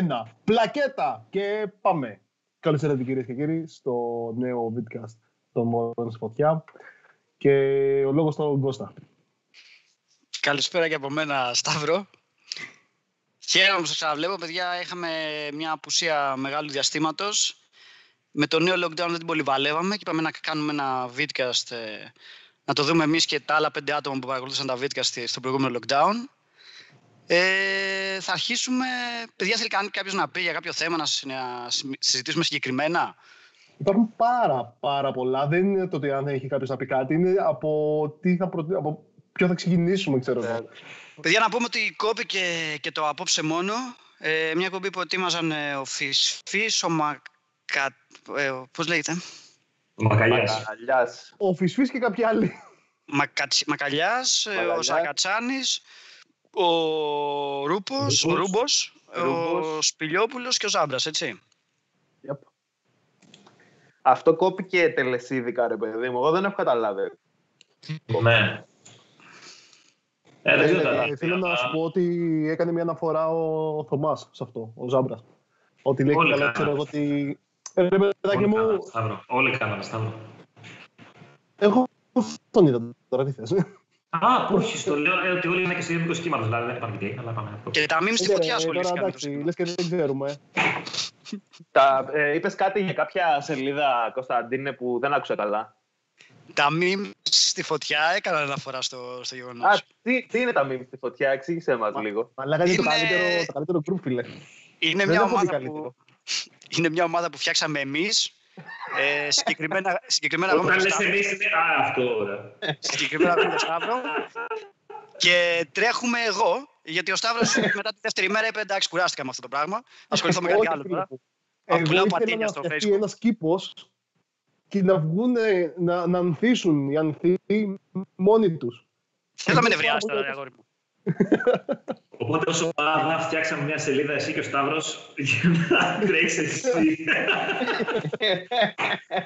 3, 2, 1. Πλακέτα! Και πάμε. Καλώς ήρθατε κυρίες και κύριοι στο νέο vidcast των Μόρων Φωτιά. Και ο λόγος στον Κώστα. Καλησπέρα και από μένα, Σταύρο. Χαίρομαι που σας ξαναβλέπω, παιδιά. Είχαμε μια απουσία μεγάλου διαστήματος. Με το νέο lockdown δεν την πολυβαλεύαμε και είπαμε να κάνουμε ένα vidcast, ε, να το δούμε εμείς και τα άλλα πέντε άτομα που παρακολούθησαν τα vidcast στο προηγούμενο lockdown. Ε, θα αρχίσουμε. Παιδιά, θέλει κάποιος να πει για κάποιο θέμα, να συζητήσουμε συγκεκριμένα; Υπάρχουν πάρα, πάρα πολλά. Δεν είναι το ότι αν έχει κάποιος να πει κάτι, είναι από, τι θα προτε... από ποιο θα ξεκινήσουμε, ξέρω εγώ. Παιδιά, να πούμε ότι κόπηκε και το απόψε μόνο. Ε, μια κομπή που ετοίμαζαν ε, ο Φυσφής, ο Μακα... Ε, πώς λέγεται; Ο Μακαλιάς. Ο Φυσφής και κάποιοι άλλοι. Μακατσι... Μακαλιάς, ε, ο Σακατσάνης, ο Ρούπος, ο Ρούμπος, ο Σπηλιόπουλος και ο Ζάμπρας, έτσι. Yep. Αυτό κόπηκε τελεσίδικα, ρε παιδί μου. Εγώ δεν έχω καταλάβει. Ναι. Ε, δεν ε, θέλω να σου πω ότι έκανε μια αναφορά ο Θωμάς σε αυτό, ο Ζάμπρας. Ότι λέει καλά, ξέρω εγώ ότι. Ε, ρε παιδάκι μου. Όλοι κάνανε Σταύρο. Εγώ τον είδα τώρα, τι θες. Α, όχι, το λέω ε, ότι όλοι είναι και στο ίδιο σχήμα, δηλαδή δεν υπάρχει τι, αλλά πάμε. Και τα μήνυμα στη φωτιάς ασχολήθηκαν. Εντάξει, λες και δεν ξέρουμε. Τα, ε, είπες κάτι για κάποια σελίδα, Κωνσταντίνε, που δεν άκουσα καλά. Τα memes στη φωτιά έκαναν αναφορά στο, στο γεγονός. Α, τι, τι είναι τα memes στη φωτιά, εξήγησέ μας λίγο. Αλλά είναι το καλύτερο, το καλύτερο group, φίλε. Είναι μια, ομάδα που, είναι μια ομάδα που φτιάξαμε εμείς. Ε, συγκεκριμένα, συγκεκριμένα Όταν λες εμείς είναι α, αυτό. Συγκεκριμένα εγώ Σταύρο. Και τρέχουμε εγώ, γιατί ο Σταύρος μετά τη δεύτερη μέρα είπε εντάξει κουράστηκα με αυτό το πράγμα. Ασχοληθώ με κάτι άλλο τώρα. Εγώ ήθελα στο Facebook. ένας κήπος και να βγουν, να, να ανθίσουν οι ανθοί μόνοι τους. Δεν θα με νευριάσετε, αγόρι μου. Οπότε όσο ομάδα φτιάξαμε μια σελίδα εσύ και ο Σταύρος για να τρέξεις εσύ.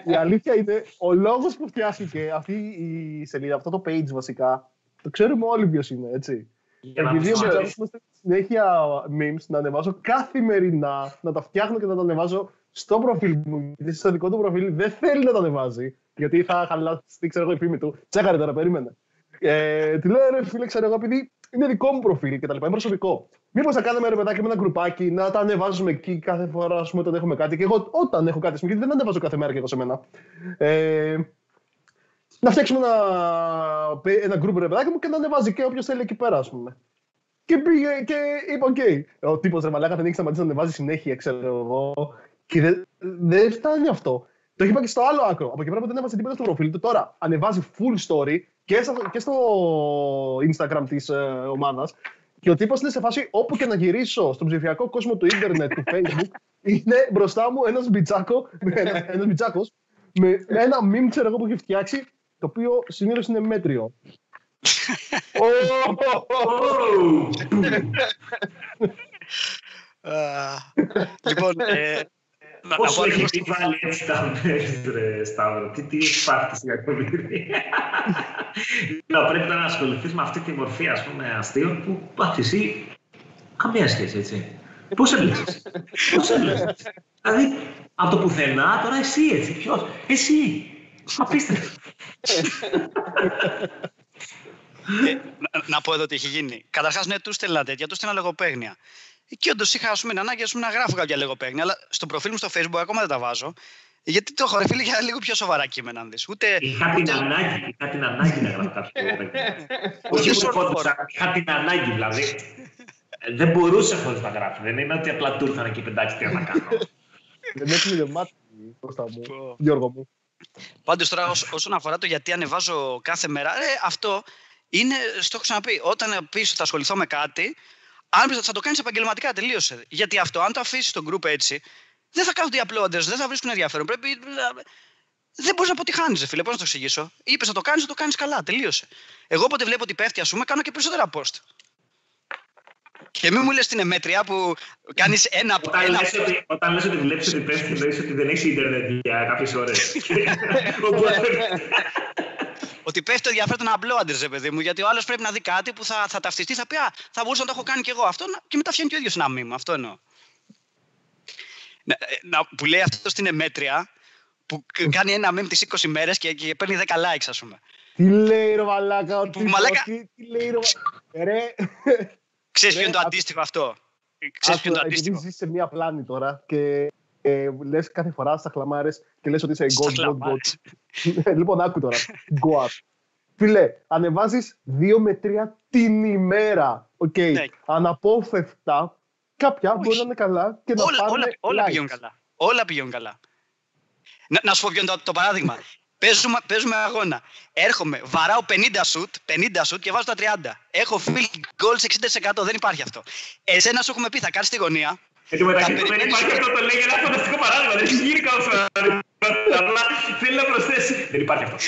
η αλήθεια είναι, ο λόγος που φτιάχτηκε αυτή η σελίδα, αυτό το page βασικά, το ξέρουμε όλοι ποιος είναι, έτσι. Επειδή ο Μπετζάρος είμαστε συνέχεια memes να ανεβάζω καθημερινά, να τα φτιάχνω και να τα ανεβάζω στο προφίλ μου, γιατί στο δικό του προφίλ δεν θέλει να το ανεβάζει, γιατί θα χαλάσει, ξέρω εγώ, η φήμη του. Τσέκαρε τώρα, περίμενε. Ε, τη λέω, ρε φίλε, ξέρω εγώ, επειδή είναι δικό μου προφίλ και τα λοιπά, είναι προσωπικό. Μήπως θα κάνουμε ρε παιδάκι με ένα γκρουπάκι να τα ανεβάζουμε εκεί κάθε φορά ας πούμε, όταν έχουμε κάτι. Και εγώ όταν έχω κάτι, γιατί δεν ανεβάζω κάθε μέρα και εγώ σε μένα. Ε, να φτιάξουμε ένα, ένα γκρουπ ρε παιδάκι μου και να ανεβάζει και όποιος θέλει εκεί πέρα, ας πούμε. Και πήγε και είπα, OK. Okay. Ο τύπος ρε μαλάκα δεν έχει σταματήσει να ανεβάζει συνέχεια, ξέρω εγώ. Και δεν δε φτάνει αυτό. Το είπα και στο άλλο άκρο. Από εκεί πέρα που δεν έβαζε τίποτα στο προφίλ του, τώρα ανεβάζει full story και, και στο Instagram της ε, ομάδας. Και ο τύπος είναι σε φάση όπου και να γυρίσω στον ψηφιακό κόσμο του ίντερνετ, του Facebook, είναι μπροστά μου ένας μπιτσάκο, ένας μπιτσάκος, με ένα meme ξέρω εγώ που έχει φτιάξει, το οποίο συνήθως είναι μέτριο. λοιπόν, ε, Πόσο έχει επιβάλει έτσι τα μέρη, ρε Σταύρο. Τι, τι έχει πάθει στην κακομοίρη. Να πρέπει να ασχοληθείς με αυτή τη μορφή ας πούμε, αστείων που πάθεις εσύ καμία σχέση, έτσι. Πώς έβλεπες; Πώς έβλεπες; δηλαδή, από το πουθενά, τώρα εσύ, έτσι. Ποιος; Εσύ. Απίστευτο. Ε, να, πω εδώ τι έχει γίνει. Καταρχάς, ναι, τους στέλνα τέτοια, τους στέλνα λογοπαίγνια. Και όντως είχα ας πούμε, ανάγκη πούμε, να γράφω κάποια λογοπαίγνια, αλλά στο προφίλ μου στο Facebook ακόμα δεν τα βάζω. Γιατί το έχω φίλε για λίγο πιο σοβαρά κείμενα, αν δεις. Ούτε, είχα, ούτε... Την ανάγκη, είχα την ανάγκη να γράφω κάποια λογοπαίγνια. Όχι είχα την ανάγκη, δηλαδή. δεν μπορούσε χωρίς να γράφει. Δεν είναι ότι απλά του ήρθαν εκεί πεντάξει τι να κάνω. Δεν έχει μάτι μπροστά μου, Γιώργο μου. Πάντως τώρα όσον αφορά το γιατί ανεβάζω κάθε μέρα, ε, αυτό είναι, στο έχω ξαναπεί, όταν πεις ότι θα ασχοληθώ με κάτι, αν θα το κάνεις επαγγελματικά, τελείωσε. Γιατί αυτό, αν το αφήσεις τον group έτσι, δεν θα κάνουν οι uploaders, δεν θα βρίσκουν ενδιαφέρον. Πρέπει. Δεν μπορείς να αποτυχάνεις, φίλε. Πώς να το εξηγήσω. Είπες να το κάνεις, το κάνεις καλά. Τελείωσε. Εγώ όποτε βλέπω ότι πέφτει, ας πούμε, κάνω και περισσότερα post. Και μην μου λες την εμέτρια που κάνεις ένα. Όταν ένα... λες ότι, όταν λες ότι βλέπεις ότι πέφτει, εννοεί ότι δεν έχει Ιντερνετ για κάποιες ώρες. ότι πέφτει το ενδιαφέρον απλό άντρε, παιδί μου. Γιατί ο άλλος πρέπει να δει κάτι που θα, θα ταυτιστεί, θα πει Α, θα μπορούσα να το έχω κάνει κι εγώ αυτό και μετά φτιάχνει και ο ίδιος ένα μήνυμα. Αυτό εννοώ. Να, ε, να, που λέει αυτός στην εμέτρια, που κάνει ένα meme τις 20 μέρες και, και παίρνει 10 likes, ας πούμε. Τι λέει ρε μαλάκα, Που μαλάκα- τι, τι λέει ρε μαλάκα. Ρε, Ξέρεις ποιο Ρε, είναι το α- αντίστοιχο αυτό; Ξέρεις ποιο είναι το Άκου, επειδή αντίστοιχο; ζεις σε μία πλάνη τώρα και ε, λες κάθε φορά στα χλαμάρες και λες ότι είσαι Στα god, god, god. χλαμάρες. λοιπόν, άκου τώρα. Go up. Φίλε, ανεβάζεις 2 με 3 την ημέρα. Οκ. Ναι. Αναπόφευκτα, κάποια Όχι. μπορεί να είναι καλά και να όλα, πάρουν όλα, όλα likes. πηγαίνουν καλά. Όλα πηγαίνουν καλά. Να, να σου πω ποιο είναι το, το παράδειγμα. παίζουμε, παίζουμε αγώνα. Έρχομαι, βαράω 50 σουτ, 50 σουτ και βάζω τα 30. Έχω field goals 60%. Δεν υπάρχει αυτό. Εσένα σου έχουμε πει, θα κάτσει στη γωνία. Εν τω μεταξύ Θα δεν περιμένεις- υπάρχει αυτό το λέει για ένα φανταστικό παράδειγμα. Δεν έχει γίνει κανένα Απλά θέλει να προσθέσει. Δεν υπάρχει αυτό.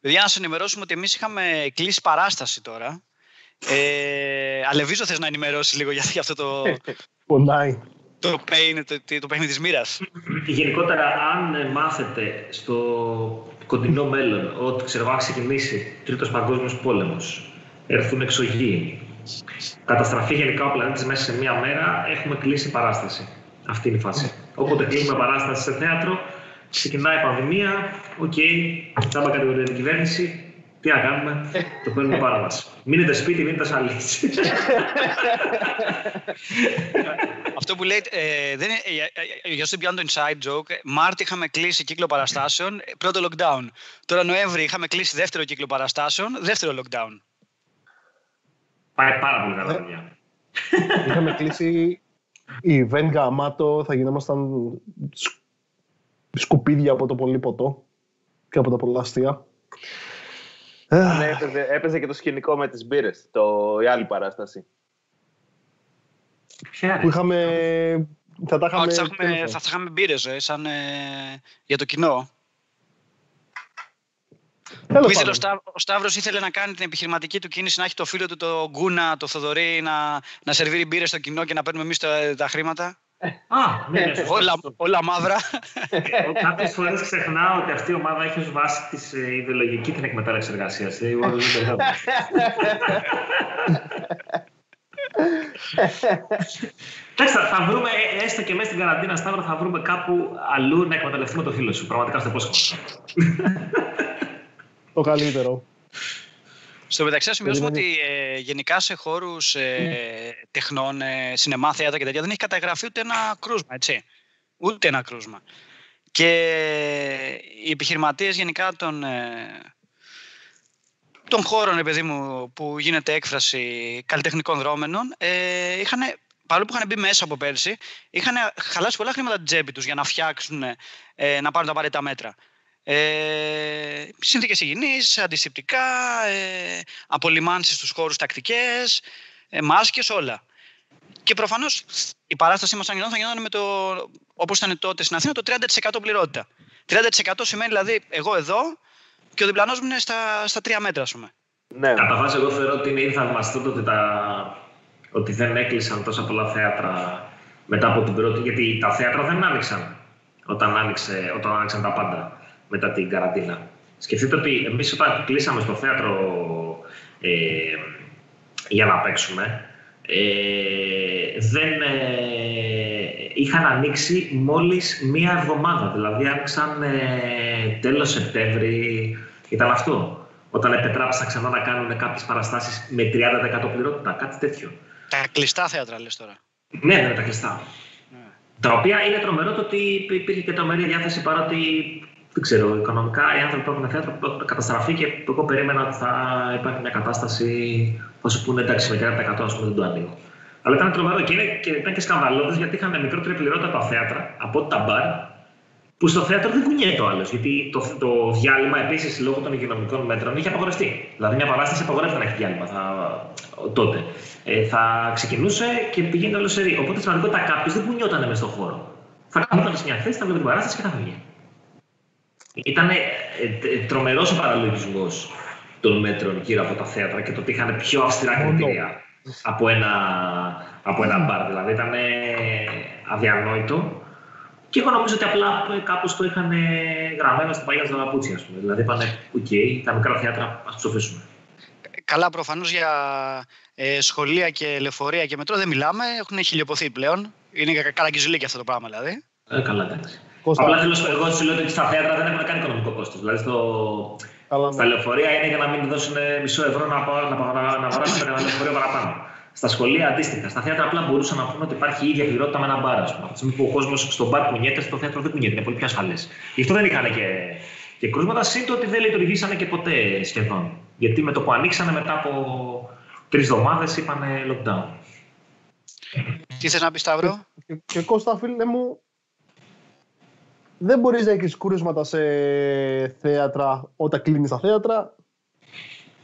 Παιδιά, να σα ενημερώσουμε ότι εμείς είχαμε κλείσει παράσταση τώρα. Ε, Αλεβίζω, θες να ενημερώσεις λίγο για, για αυτό το, Πονάει. το pain, το, το, το παιχνίδι της μοίρας; Γενικότερα, αν ε, μάθετε στο κοντινό μέλλον ότι ξέρω εγώ, αν ξεκινήσει τρίτος παγκόσμιος πόλεμος, έρθουν εξωγήινοι, καταστραφεί γενικά ο πλανήτης μέσα σε μία μέρα, έχουμε κλείσει παράσταση. Αυτή είναι η φάση. Όποτε κλείνουμε παράσταση σε θέατρο, ξεκινάει η πανδημία, OK, okay, τσάμπα κατηγορία την κυβέρνηση, τι να κάνουμε, το παίρνουμε πάνω μας. Μείνετε σπίτι, μείνετε ασφαλείς. Αυτό που λέει, ε, δεν είναι, για, για, για όσο πιάνω το inside joke, Μάρτι είχαμε κλείσει κύκλο παραστάσεων, ε, πρώτο lockdown. Τώρα Νοέμβρη είχαμε κλείσει δεύτερο κύκλο παραστάσεων, δεύτερο lockdown. Πάει πάρα πολύ καλά, παιδιά. Είχαμε κλείσει event γαμάτο, θα γινόμασταν σκ- σκουπίδια από το πολύ ποτό και από τα πολλά αστεία. Ναι, έπαιζε, έπαιζε και το σκηνικό με τις μπύρες, το, η άλλη παράσταση. Ποια Που είχαμε... Θα τα είχαμε... Ότι θα, έχουμε, τέλος θα, θα είχαμε μπύρες, ε, σαν ε, για το κοινό. Τέλος Που ήθελε ο, πάντων. Σταύ, ο Σταύρος ήθελε να κάνει την επιχειρηματική του κίνηση, να έχει το φίλο του το Γκούνα, το Θοδωρή, να, να σερβίρει μπύρες στο κοινό και να παίρνουμε εμείς τα, τα χρήματα. Α, ναι, ναι, σωστό, όλα, σωστό. όλα μαύρα. Κάποιες φορές ξεχνάω ότι αυτή η ομάδα έχει ως βάση της ε, ιδεολογική την εκμετάλλευση εργασίας. Εντάξει, θα- θα βρούμε, ε, έστω και μέσα στην καραντίνα, Σταύρο, θα βρούμε κάπου αλλού να εκμεταλλευτούμε το φίλο σου. Πραγματικά στο υπόσχομαι. Το καλύτερο. Στο μεταξύ, να σημειώσουμε Δηλαδή- ότι ε, γενικά σε χώρους ε, τεχνών, ε, σινεμά, θέατρα και τέτοια δεν έχει καταγραφεί ούτε ένα κρούσμα, έτσι. Ούτε ένα κρούσμα. Και οι επιχειρηματίες γενικά των, ε, των χώρων, ρε παιδί μου, που γίνεται έκφραση καλλιτεχνικών δρόμενων, ε, είχαν, παρόλο που είχαν μπει μέσα από πέρσι, είχαν χαλάσει πολλά χρήματα την τσέπη τους για να φτιάξουν, ε, να πάρουν τα απαραίτητα μέτρα. Ε, συνθήκες υγιεινής, αντισηπτικά, ε, απολυμάνσεις στους χώρους τακτικές, ε, μάσκες, όλα. Και προφανώς η παράστασή μας αν γινόταν, θα γινόταν με το, όπως ήταν τότε στην Αθήνα, το 30% πληρότητα. 30% σημαίνει δηλαδή εγώ εδώ και ο διπλανός μου είναι στα, στα 3 μέτρα, ας πούμε. Ναι, Κατά βάση, εγώ θεωρώ ότι είναι ήδη θαυμαστό το ότι, τα... ότι δεν έκλεισαν τόσα πολλά θέατρα μετά από την πρώτη. Γιατί τα θέατρα δεν άνοιξαν όταν, άνοιξε, όταν άνοιξαν τα πάντα μετά την καραντίνα. Σκεφτείτε ότι εμείς όταν κλείσαμε στο θέατρο ε, για να παίξουμε, ε, δεν ε, είχαν ανοίξει μόλις μία εβδομάδα. Δηλαδή άνοιξαν ε, τέλος Σεπτέμβρη, ήταν αυτό. Όταν επετράπησαν ξανά να κάνουν κάποιες παραστάσεις με 30% πληρότητα, κάτι τέτοιο. Τα κλειστά θέατρα λες τώρα. Ναι, ναι, τα κλειστά. Ναι. Τα οποία είναι τρομερό το ότι υπήρχε και τρομερή διάθεση παρότι δεν ξέρω, οικονομικά οι άνθρωποι που έχουν θέατρο έχουν καταστραφεί και εγώ περίμενα ότι θα υπάρχει μια κατάσταση που θα σου πούνε εντάξει με 30% ας πούμε δεν το ανοίγω. Αλλά ήταν τρομερό και, είναι, και ήταν και σκανδαλώδες γιατί είχαν μικρότερη πληρότητα τα θέατρα από ότι τα μπαρ που στο θέατρο δεν κουνιέται ο άλλος. Γιατί το, το διάλειμμα επίσης λόγω των υγειονομικών μέτρων είχε απαγορευτεί. Δηλαδή μια παράσταση απαγορεύεται να έχει διάλειμμα θα, τότε. Ε, θα ξεκινούσε και πηγαίνει όλο σε ρί. Οπότε στην πραγματικότητα κάποιος δεν κουνιόταν μέσα στον χώρο. Θα καθόταν σε μια θέση, θα βλέπει την παράσταση και θα φύγει. Ήταν ε, ε, τρομερός ο παραλογισμό των μέτρων γύρω από τα θέατρα και το ότι είχαν πιο αυστηρά Μόνο. κριτήρια από ένα, από ένα μπαρ. Δηλαδή ήταν ε, αδιανόητο Και εγώ νομίζω ότι απλά κάπως το είχαν γραμμένο στην παλιά τους τα παπούτσια, ας πούμε. Δηλαδή είπανε, OK, okay, τα μικρά θέατρα ας ψοφήσουμε. Καλά, προφανώς για ε, σχολεία και λεωφορεία και μετρό δεν μιλάμε. Έχουν χιλιοειπωθεί πλέον. Είναι καραγκιοζιλίκι αυτό το πράγμα δηλαδή. Ε, καλά, εντάξει. Απλά θέλω, εγώ σου λέω ότι στα θέατρα δεν έχουν κάνει οικονομικό κόστος. Δηλαδή στο, Καλά, στα ναι. λεωφορεία είναι για να μην δώσουν μισό ευρώ να, να, να, να βαράσουν ένα λεωφορείο παραπάνω. Στα σχολεία αντίστοιχα. Στα θέατρα απλά μπορούσαν να πούμε ότι υπάρχει η ίδια πληρότητα με ένα μπαρ. Από τη στιγμή που ο κόσμος στο μπαρ κουνιέται, στο θέατρο δεν κουνιέται. Είναι πολύ πιο ασφαλές. Γι' αυτό δεν είχαν και, και κρούσματα. Σύντο ότι δεν λειτουργήσανε και ποτέ σχεδόν. Γιατί με το που ανοίξανε μετά από τρεις εβδομάδες είπαν lockdown. Τι θες να πεις, Σταύρο; Και, και Κώστα, φίλε μου, δεν μπορείς να έχεις κρούσματα σε θέατρα όταν κλείνεις τα θέατρα.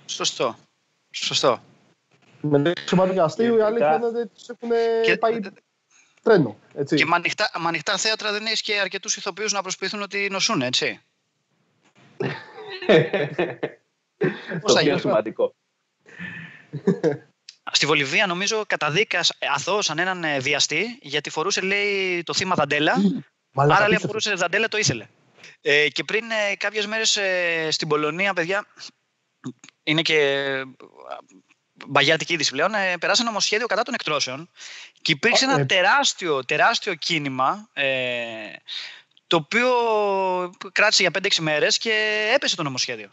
Σωστό. Σωστό. Με λέξη και αστείο, η αλήθεια είναι ότι τους έχουν και... πάει τρένο. Έτσι. Και με ανοιχτά, με ανοιχτά θέατρα δεν έχεις και αρκετούς ηθοποιούς να προσποιηθούν ότι νοσούν, έτσι. Πώς θα σημαντικό. Στη Βολιβία νομίζω καταδίκας αθώωσαν έναν ε, βιαστή γιατί φορούσε λέει το θύμα δαντέλα Άρα λέει φορούσε δαντέλα το ήθελε. Ε, και πριν ε, κάποιες μέρες ε, στην Πολωνία παιδιά είναι και μπαγιάτικη είδηση πλέον, ε, περάσανε νομοσχέδιο κατά των εκτρώσεων και υπήρξε ένα ε. τεράστιο, τεράστιο κίνημα ε, το οποίο κράτησε για 5-6 μέρες και έπεσε το νομοσχέδιο.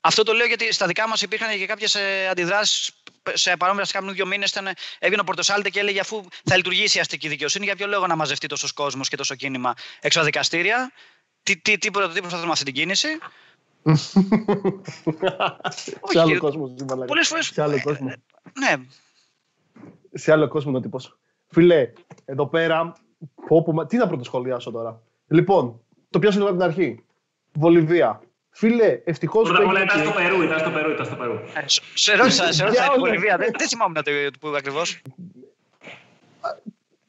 Αυτό το λέω γιατί στα δικά μας υπήρχαν και κάποιες αντιδράσεις σε παρόμοια κάπου δύο μήνες. Έβγαινε ο Πορτοσάλτε και έλεγε αφού θα λειτουργήσει η αστική δικαιοσύνη, για ποιο λόγο να μαζευτεί τόσος κόσμος και τόσο κίνημα έξω από δικαστήρια; Τι, τι, τι, τι προσπαθούμε με αυτή την κίνηση; σε άλλο κόσμο. Πολλές φορέ. Σε άλλο κόσμο. Ναι. Σε άλλο κόσμο είναι ο τύπος. Φιλέ, εδώ πέρα. τι να πρωτοσχολιάσω τώρα. Λοιπόν, το πιάσω από την αρχή. Βολιβία. Φίλε, ευτυχώς. Πρώτα απ' όλα ήταν στο Περού, ήταν στο Περού, ήταν στο Περού. Ε, σε ρώτησα, σε ρώτησα την Βολιβία. Δεν, δεν θυμάμαι να το πω ακριβώς.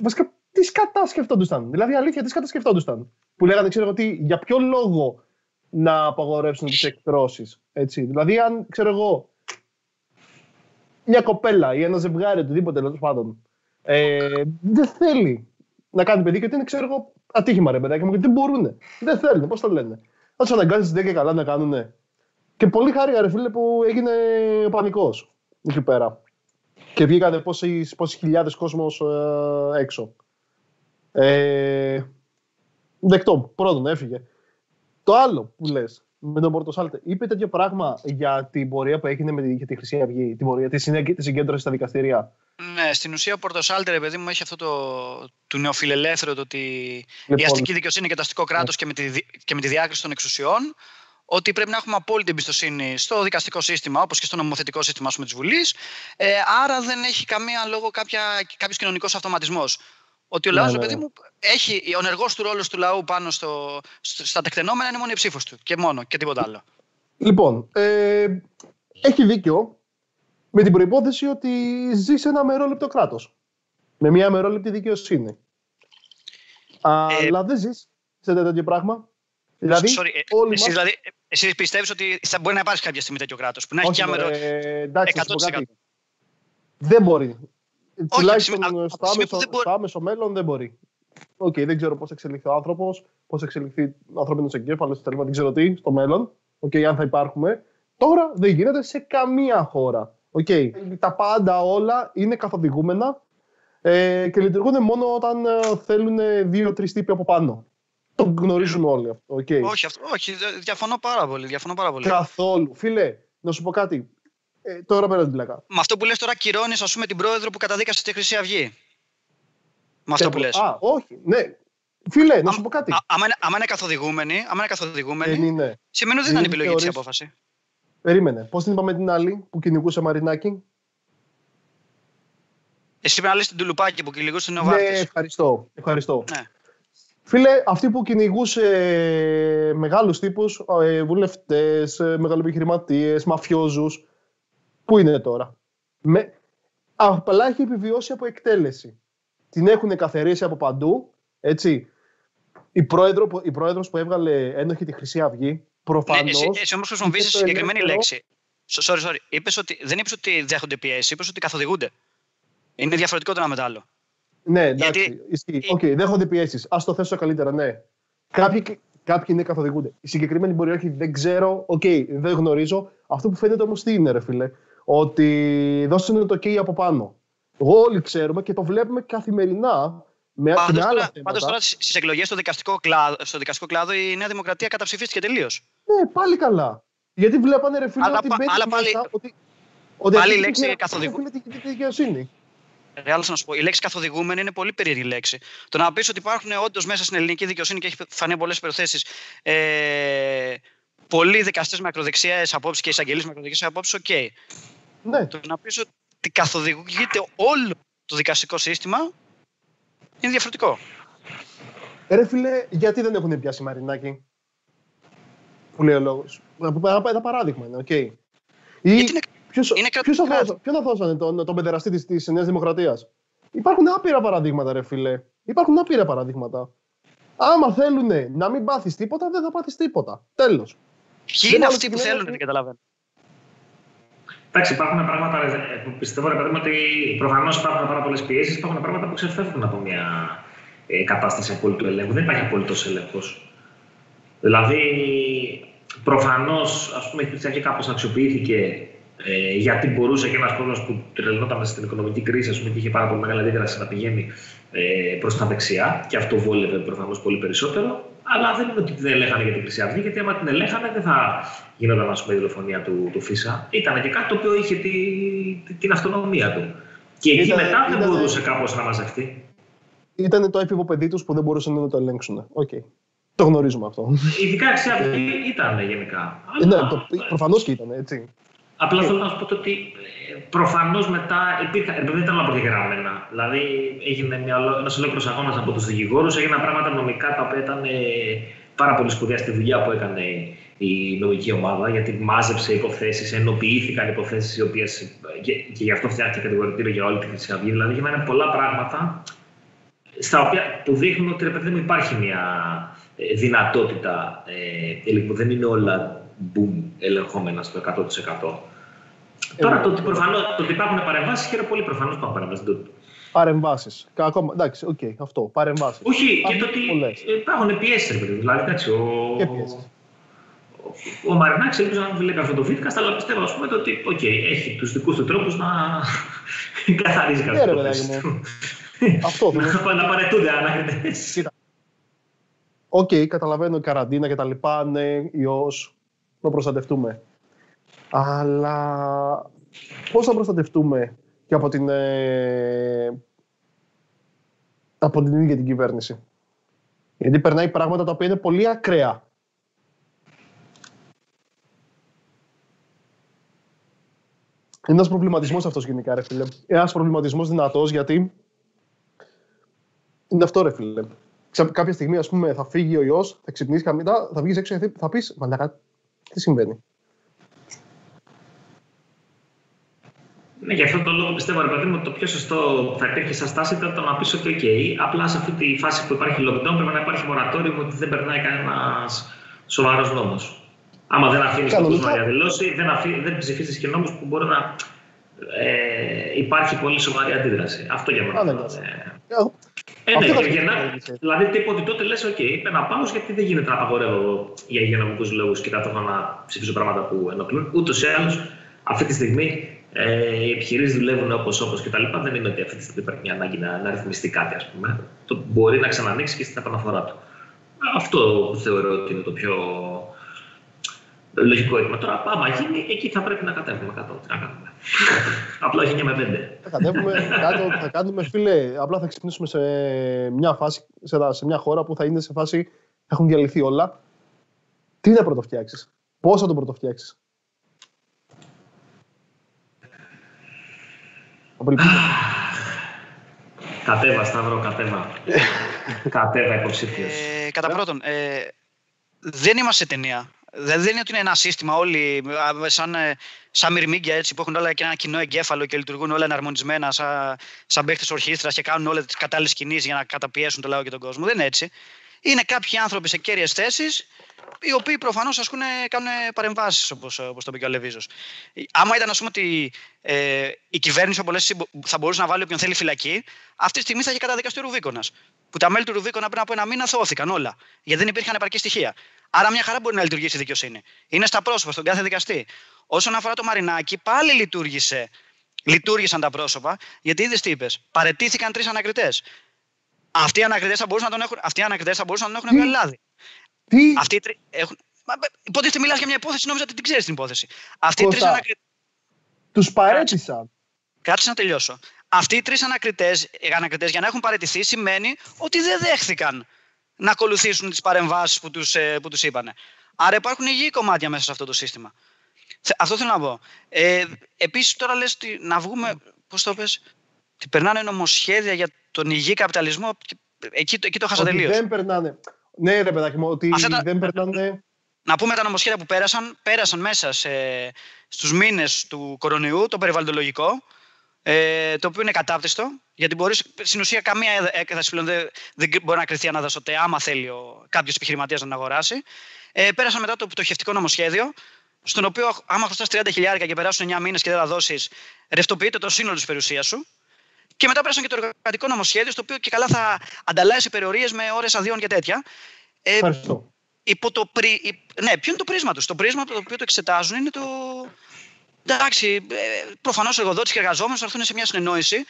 Βασικά, τις σκατά σκεφτόντουσαν. Δηλαδή, αλήθεια, τις σκατά σκεφτόντουσαν. Που λέγανε, ξέρω εγώ, για ποιο λόγο να απαγορεύσουν τις εκτρώσεις. Δηλαδή, αν ξέρω εγώ, μια κοπέλα ή ένα ζευγάρι, οτιδήποτε τέλος πάντων, ε, δεν θέλει να κάνει παιδί γιατί είναι, ξέρω εγώ, ατύχημα ρε παιδάκι μου, γιατί δεν μπορούν. Δεν θέλουν, πώς το λένε. Θα του αναγκάζει δεν και καλά να κάνουν. Και πολύ χάρη, ρε φίλε, που έγινε ο πανικός εκεί πέρα. Και βγήκανε πόσοι, πόσοι χιλιάδες κόσμος ε, έξω. Ε, δεκτό, πρώτον, έφυγε. Το άλλο που λες με τον Πορτοσάλτε, είπε τέτοιο πράγμα για την πορεία που έγινε με τη, τη Χρυσή Αυγή, την πορεία, τη, συγκέντρωση στα δικαστήρια. Ναι, στην ουσία ο Πορτοσάλτε, ρε παιδί μου, έχει αυτό το, το νεοφιλελεύθερο, το ότι λοιπόν, η αστική δικαιοσύνη και το αστικό κράτος ναι. και, με τη, και με τη διάκριση των εξουσιών, ότι πρέπει να έχουμε απόλυτη εμπιστοσύνη στο δικαστικό σύστημα, όπως και στο νομοθετικό σύστημα της Βουλής. Ε, άρα δεν έχει καμία λόγο κάποιος κοινωνικός αυτοματισμός. Ότι ο λαός, ναι, ναι, παιδί ναι. μου, έχει ο ενεργός του ρόλος του λαού πάνω στο, στα τεκτενόμενα είναι μόνο η ψήφος του και μόνο και τίποτα άλλο. Λοιπόν, ε, έχει δίκιο με την προπόθεση ότι ζεις σε ένα αμερόληπτο κράτος. Με μια αμερόληπτη δικαιοσύνη. Ε, Αλλά δεν ζεις σε τέτοιο πράγμα. Δηλαδή, sorry, ε, όλοι εσύ, μας... δηλαδή, εσύ πιστεύεις ότι θα μπορεί να υπάρξει κάποια στιγμή τέτοιο κράτος που να έχει και άμερο ε, εντάξει, 100%. Δεν μπορεί. Όχι, Τουλάχιστον στο, άμεσο, στο άμεσο μέλλον δεν μπορεί. OK, okay, δεν ξέρω πώς εξελιχθεί ο άνθρωπος, πώς εξελιχθεί ο ανθρώπινος εγκέφαλος, δεν ξέρω τι στο μέλλον. OK, okay, αν θα υπάρχουμε. Τώρα δεν γίνεται σε καμία χώρα. Okay. Τα πάντα όλα είναι καθοδηγούμενα ε, και λειτουργούν μόνο όταν ε, θέλουν δύο-τρεις τύποι από πάνω. Το γνωρίζουν όλοι αυτό. Okay. Όχι, αυτό, όχι, διαφωνώ πάρα πολύ. Διαφωνώ πάρα πολύ. Καθόλου. Φίλε, να σου πω κάτι. Ε, τώρα πέρα την πλάκα. Με αυτό που λες τώρα κυρώνεις, ας πούμε, την πρόεδρο που καταδίκασε τη Χρυσή Αυγή. Με αυτό που λες. Α, όχι. Ναι. Φίλε, να σου πω κάτι. Άμα είναι καθοδηγούμενοι, άμα είναι καθοδηγούμενοι είναι. σημαίνει ότι δεν είναι επιλογή της απόφασης. Περίμενε. Πώς την είπαμε την άλλη που κυνηγούσε Μαρινάκη; Εσύ πρέπει να λες την Τουλουπάκη που κυνηγούσε την Νοβάρτη. Ναι, ευχαριστώ. ευχαριστώ. Ναι. Φίλε, αυτή που κυνηγούσε μεγάλους τύπους, ε, βουλευτές, ε, μεγαλοεπιχειρηματίε, μαφιόζους, πού είναι τώρα; Με... Απλά έχει επιβιώσει από εκτέλεση. Την έχουν καθαρίσει από παντού. Έτσι. Η, πρόεδρο, η πρόεδρος που έβγαλε ένοχη τη Χρυσή Αυγή, προφανώς... Ναι, εσύ, εσύ όμως χρησιμοποιήσεις συγκεκριμένη λέξη. Sorry, sorry. Είπες ότι, δεν είπες ότι δέχονται πιέσεις, είπες ότι καθοδηγούνται. Είναι διαφορετικό το ένα με το άλλο. Ναι, εντάξει. Γιατί... Ισχύει. OK, okay, δέχονται πιέσεις. Ας το θέσω καλύτερα, ναι. Κάποιοι, κάποιοι είναι καθοδηγούνται. Οι συγκεκριμένοι μπορεί όχι, δεν ξέρω. OK, okay, δεν γνωρίζω. Αυτό που φαίνεται όμως τι είναι, ρε φίλε; Ότι δώσανε το OK από πάνω. Όλοι ξέρουμε και το βλέπουμε καθημερινά με, πάντως, με άλλα τώρα, τώρα στις εκλογές στο, δικαστικό κλάδο, στο δικαστικό κλάδο η Νέα Δημοκρατία καταψηφίστηκε τελείως. Ναι, πάλι καλά. Γιατί βλέπανε ρε φίλε αλλά, ότι αλλά, πάλι, ότι, ότι πάλι η λέξη καθοδηγούμενη. τη δικαιοσύνη. Ρε, να σου πω, η λέξη καθοδηγούμενη είναι πολύ περίεργη λέξη. Το να πεις ότι υπάρχουν όντως μέσα στην ελληνική δικαιοσύνη και έχει φανεί πολλές περιπτώσεις ε, πολλοί δικαστές με ακροδεξιές απόψεις και εισαγγελείς με ακροδεξιές απόψεις, OK. Okay. Ναι. Το να πεις ότι καθοδηγείται όλο το δικαστικό σύστημα είναι διαφορετικό. Ρε φίλε, γιατί δεν έχουν πιάσει Μαρινάκη. Που λέει ο λόγος. Ένα παράδειγμα είναι, OK. Okay. Ή ποιος, είναι ποιος θα, ποιον θα δώσανε τον, τον παιδεραστή της, της Νέας Δημοκρατίας; Υπάρχουν άπειρα παραδείγματα, ρε φίλε. Υπάρχουν άπειρα παραδείγματα. Άμα θέλουν να μην πάθεις τίποτα, δεν θα πάθεις τίποτα. Τέλος. Ποιοι είναι αυτοί που θέλουν, δεν καταλαβαίνω. Εντάξει, υπάρχουν πράγματα που πιστεύω ρε παιδί ότι προφανώς υπάρχουν πάρα πολλές πιέσεις, υπάρχουν πράγματα που ξεφεύγουν από μια ε, κατάσταση απόλυτου ελέγχου. Δεν υπάρχει απόλυτος έλεγχος. Δηλαδή, προφανώς, ας πούμε, η αρχή κάπως αξιοποιήθηκε ε, γιατί μπορούσε και ένας κόσμος που τρελνόταν στην οικονομική κρίση, ας πούμε, και είχε πάρα πολύ μεγάλη αντίδραση να πηγαίνει ε, προς τα δεξιά, και αυτό βόλευε προφανώς πολύ περισσότερο. Αλλά δεν είναι ότι δεν ελέγχανε για την Χρυσή Αυγή, γιατί άμα την ελέγχανε δεν θα γινόταν ας πούμε, η δολοφονία του, του Φίσα. Ήταν και κάτι το οποίο είχε τη, τη, την αυτονομία του. Και εκεί ήταν, μετά δεν μπορούσε κάπως να μαζευτεί. Ήταν το έφηβο παιδί τους που δεν μπορούσαν να το ελέγξουν. Okay. Το γνωρίζουμε αυτό. Ειδικά Χρυσή Αυγή ήταν γενικά. Ε, ναι, το, προφανώς και ήταν έτσι. Απλά θέλω να σου πω ότι ε, προφανώς μετά υπήρχαν. Δεν ήταν όλα προγεγραμμένα. Δηλαδή έγινε ένας ολόκληρος αγώνας από τους δικηγόρους, έγιναν πράγματα νομικά τα οποία ήταν ε, πάρα πολύ σπουδαία στη δουλειά που έκανε η νομική ομάδα, γιατί μάζεψε υποθέσεις, ενοποιήθηκαν υποθέσεις, οι οποίες. Και, και γι' αυτό φτιάχτηκε κατηγορητήριο για όλη τη Χρυσή Αυγή. Δηλαδή, έγιναν πολλά πράγματα στα οποία που δείχνουν ότι ρε παιδί μου υπάρχει μια ε, δυνατότητα. Ε, που δεν είναι όλα boom ελεγχόμενα στο 100%. Τώρα το ότι, προφανώς, το ότι υπάρχουν παρεμβάσεις, χαίρομαι πολύ προφανώς που υπάρχουν παρεμβάσεις. Παρεμβάσεις. Ακόμα. Εντάξει, OK, okay, αυτό. Παρεμβάσεις. Όχι, και το ότι υπάρχουν πιέσεις. Δηλαδή, εντάξει, ο, ο, ο Μαρινάκης ελπίζω να μην βλέπει αυτό το βίντεο, αλλά πιστεύω ας πούμε, ότι okay, έχει τους δικούς του τρόπους να καθαρίζει κάτι. Ναι, αυτό θέλω. να παραιτούνται ανακριτές. Οκ, καταλαβαίνω καραντίνα και τα λοιπά, ναι, ιός, να προστατευτούμε. Αλλά πώς θα προστατευτούμε και από την, ε, από την ίδια την κυβέρνηση; Γιατί περνάει πράγματα τα οποία είναι πολύ ακραία. Είναι ένας προβληματισμός αυτός γενικά, ρε φίλε. Ένας προβληματισμός δυνατός γιατί. Είναι αυτό, ρε φίλε. Κάποια στιγμή, ας πούμε, θα φύγει ο ιός, θα ξυπνήσεις καμία, θα βγεις έξω και θα πεις Μαλάκα, τι συμβαίνει; Ναι, γι' αυτό το λόγο πιστεύω, ρε παιδί μου, ότι το πιο σωστό θα υπήρχε σαν στάση ήταν το να πεις ότι, OK, απλά σε αυτή τη φάση που υπάρχει lockdown πρέπει να υπάρχει μορατόριο ότι δεν περνάει κανένας σοβαρός νόμος. Άμα δεν αφήνεις τον κόσμο να διαδηλώσει, δεν, δεν ψηφίσει και νόμους που μπορεί να ε, υπάρχει πολύ σοβαρή αντίδραση. Αυτό για μένα. Ε, ναι, για να, δηλαδή τίποτε τότε λες: OK, είπε να πάω γιατί δεν γίνεται να απαγορεύω για υγειονομικούς λόγους και ταυτόχρονα να ψηφίσω πράγματα που ενοχλούν. Ούτως ή άλλως αυτή τη στιγμή ε, οι επιχειρήσεις δουλεύουν όπως όπως και τα λοιπά. Δεν είναι ότι αυτή τη στιγμή υπάρχει μια ανάγκη να, να ρυθμιστεί κάτι, ας πούμε. Το μπορεί να ξανανοίξει και στην επαναφορά του. Αυτό θεωρώ ότι είναι το πιο λογικό έτοιμο. Τώρα, άμα γίνει, εκεί θα πρέπει να κατέβουμε κάτω. Τι να κάνουμε. Απλά έχει με πέντε. Θα κατέβουμε κάτω, θα κάνουμε, φίλε, απλά θα ξυπνήσουμε σε μια φάση, σε, σε μια χώρα που θα είναι σε φάση, έχουν διαλυθεί όλα. Τι να πρωτοφτιάξεις, πώς θα το πρωτοφτιάξεις; Κατέβα, Σταύρο, κατέβα. κατέβα υποψήφιος. Ε, κατά πρώτον, ε, δεν είμαστε ταινία. Δεν είναι ότι είναι ένα σύστημα όλοι σαν, ε, σαν μυρμήγκια έτσι, που έχουν όλα και ένα κοινό εγκέφαλο και λειτουργούν όλα εναρμονισμένα σαν, σαν παίχτε ορχήστρας και κάνουν όλες τις κατάλληλες κινήσεις για να καταπιέσουν το λαό και τον κόσμο. Δεν είναι έτσι. Είναι κάποιοι άνθρωποι σε κέρυες θέσεις, οι οποίοι προφανώς κάνουν παρεμβάσεις, όπως όπως το είπε και ο Λεβίζος. Άμα ήταν, ας πούμε, ότι ε, η κυβέρνηση θα μπορούσε να βάλει όποιον θέλει φυλακή, αυτή τη στιγμή θα είχε καταδικαστεί ο Ρουβίκονας. Που τα μέλη του Ρουβίκονα πριν από ένα μήνα θώθηκαν όλα. Γιατί δεν υπήρχαν επαρκή στοιχεία. Άρα, μια χαρά μπορεί να λειτουργήσει η δικαιοσύνη. Είναι στα πρόσωπα, στον κάθε δικαστή. Όσον αφορά το Μαρινάκι, πάλι λειτουργήσε. Λειτουργήσαν τα πρόσωπα, γιατί είδες τι είπες. Παρετήθηκαν τρεις ανακριτές. Αυτοί οι ανακριτές θα μπορούσαν να τον έχουν, αυτοί οι ανακριτές θα μπορούσαν να τον έχουν βγάλει λάδι. Τι; Αυτοί οι τρει. Έχουν... Υποτίθεται μιλάς για μια υπόθεση, νόμιζα ότι την ξέρεις την υπόθεση. Αυτοί οι τρεις ανακριτέ. Τους παρέτησαν. Κάτσε να τελειώσω. Αυτοί οι τρεις ανακριτέ για να έχουν παραιτηθεί σημαίνει ότι δεν δέχθηκαν να ακολουθήσουν τις παρεμβάσεις που τους ε, που τους είπαν. Άρα υπάρχουν υγιή κομμάτια μέσα σε αυτό το σύστημα. Αυτό θέλω να πω. Ε, Επίσης, τώρα λες να βγούμε. Πώς το πες, ότι περνάνε νομοσχέδια για τον υγιή καπιταλισμό. Εκεί, εκεί το χάσα τελείως. Δεν περνάνε. Ναι, ρε παιδάκι μου, ότι δεν περνάνε. Να πούμε τα νομοσχέδια που πέρασαν. Πέρασαν μέσα σε, στους μήνες του κορονοϊού, το περιβαλλοντολογικό, ε, το οποίο είναι κατάπτυστο, γιατί μπορείς, στην ουσία καμία έκθεση πλέον δεν, δεν μπορεί να κρυθεί αναδασωτέ, άμα θέλει κάποιος επιχειρηματίας να την αγοράσει. Ε, πέρασαν μετά το πτωχευτικό νομοσχέδιο, στον οποίο άμα χρωστάς 30 χιλιάρικα και περάσουν 9 μήνες και δεν θα δώσεις, ρευτοποιείται το σύνολο της περιουσίας σου. Και μετά πέρασαν και το εργατικό νομοσχέδιο, στο οποίο και καλά θα ανταλλάσσει περιορίε με ώρες αδειών και τέτοια. Ε, Ευχαριστώ. Υπό το πρι... Ναι, ποιο είναι το πρίσμα τους; Το πρίσμα το οποίο το εξετάζουν είναι το. Εντάξει, ε, προφανώς εργοδότης και εργαζόμενος θα έρθουν σε μια συνεννόηση.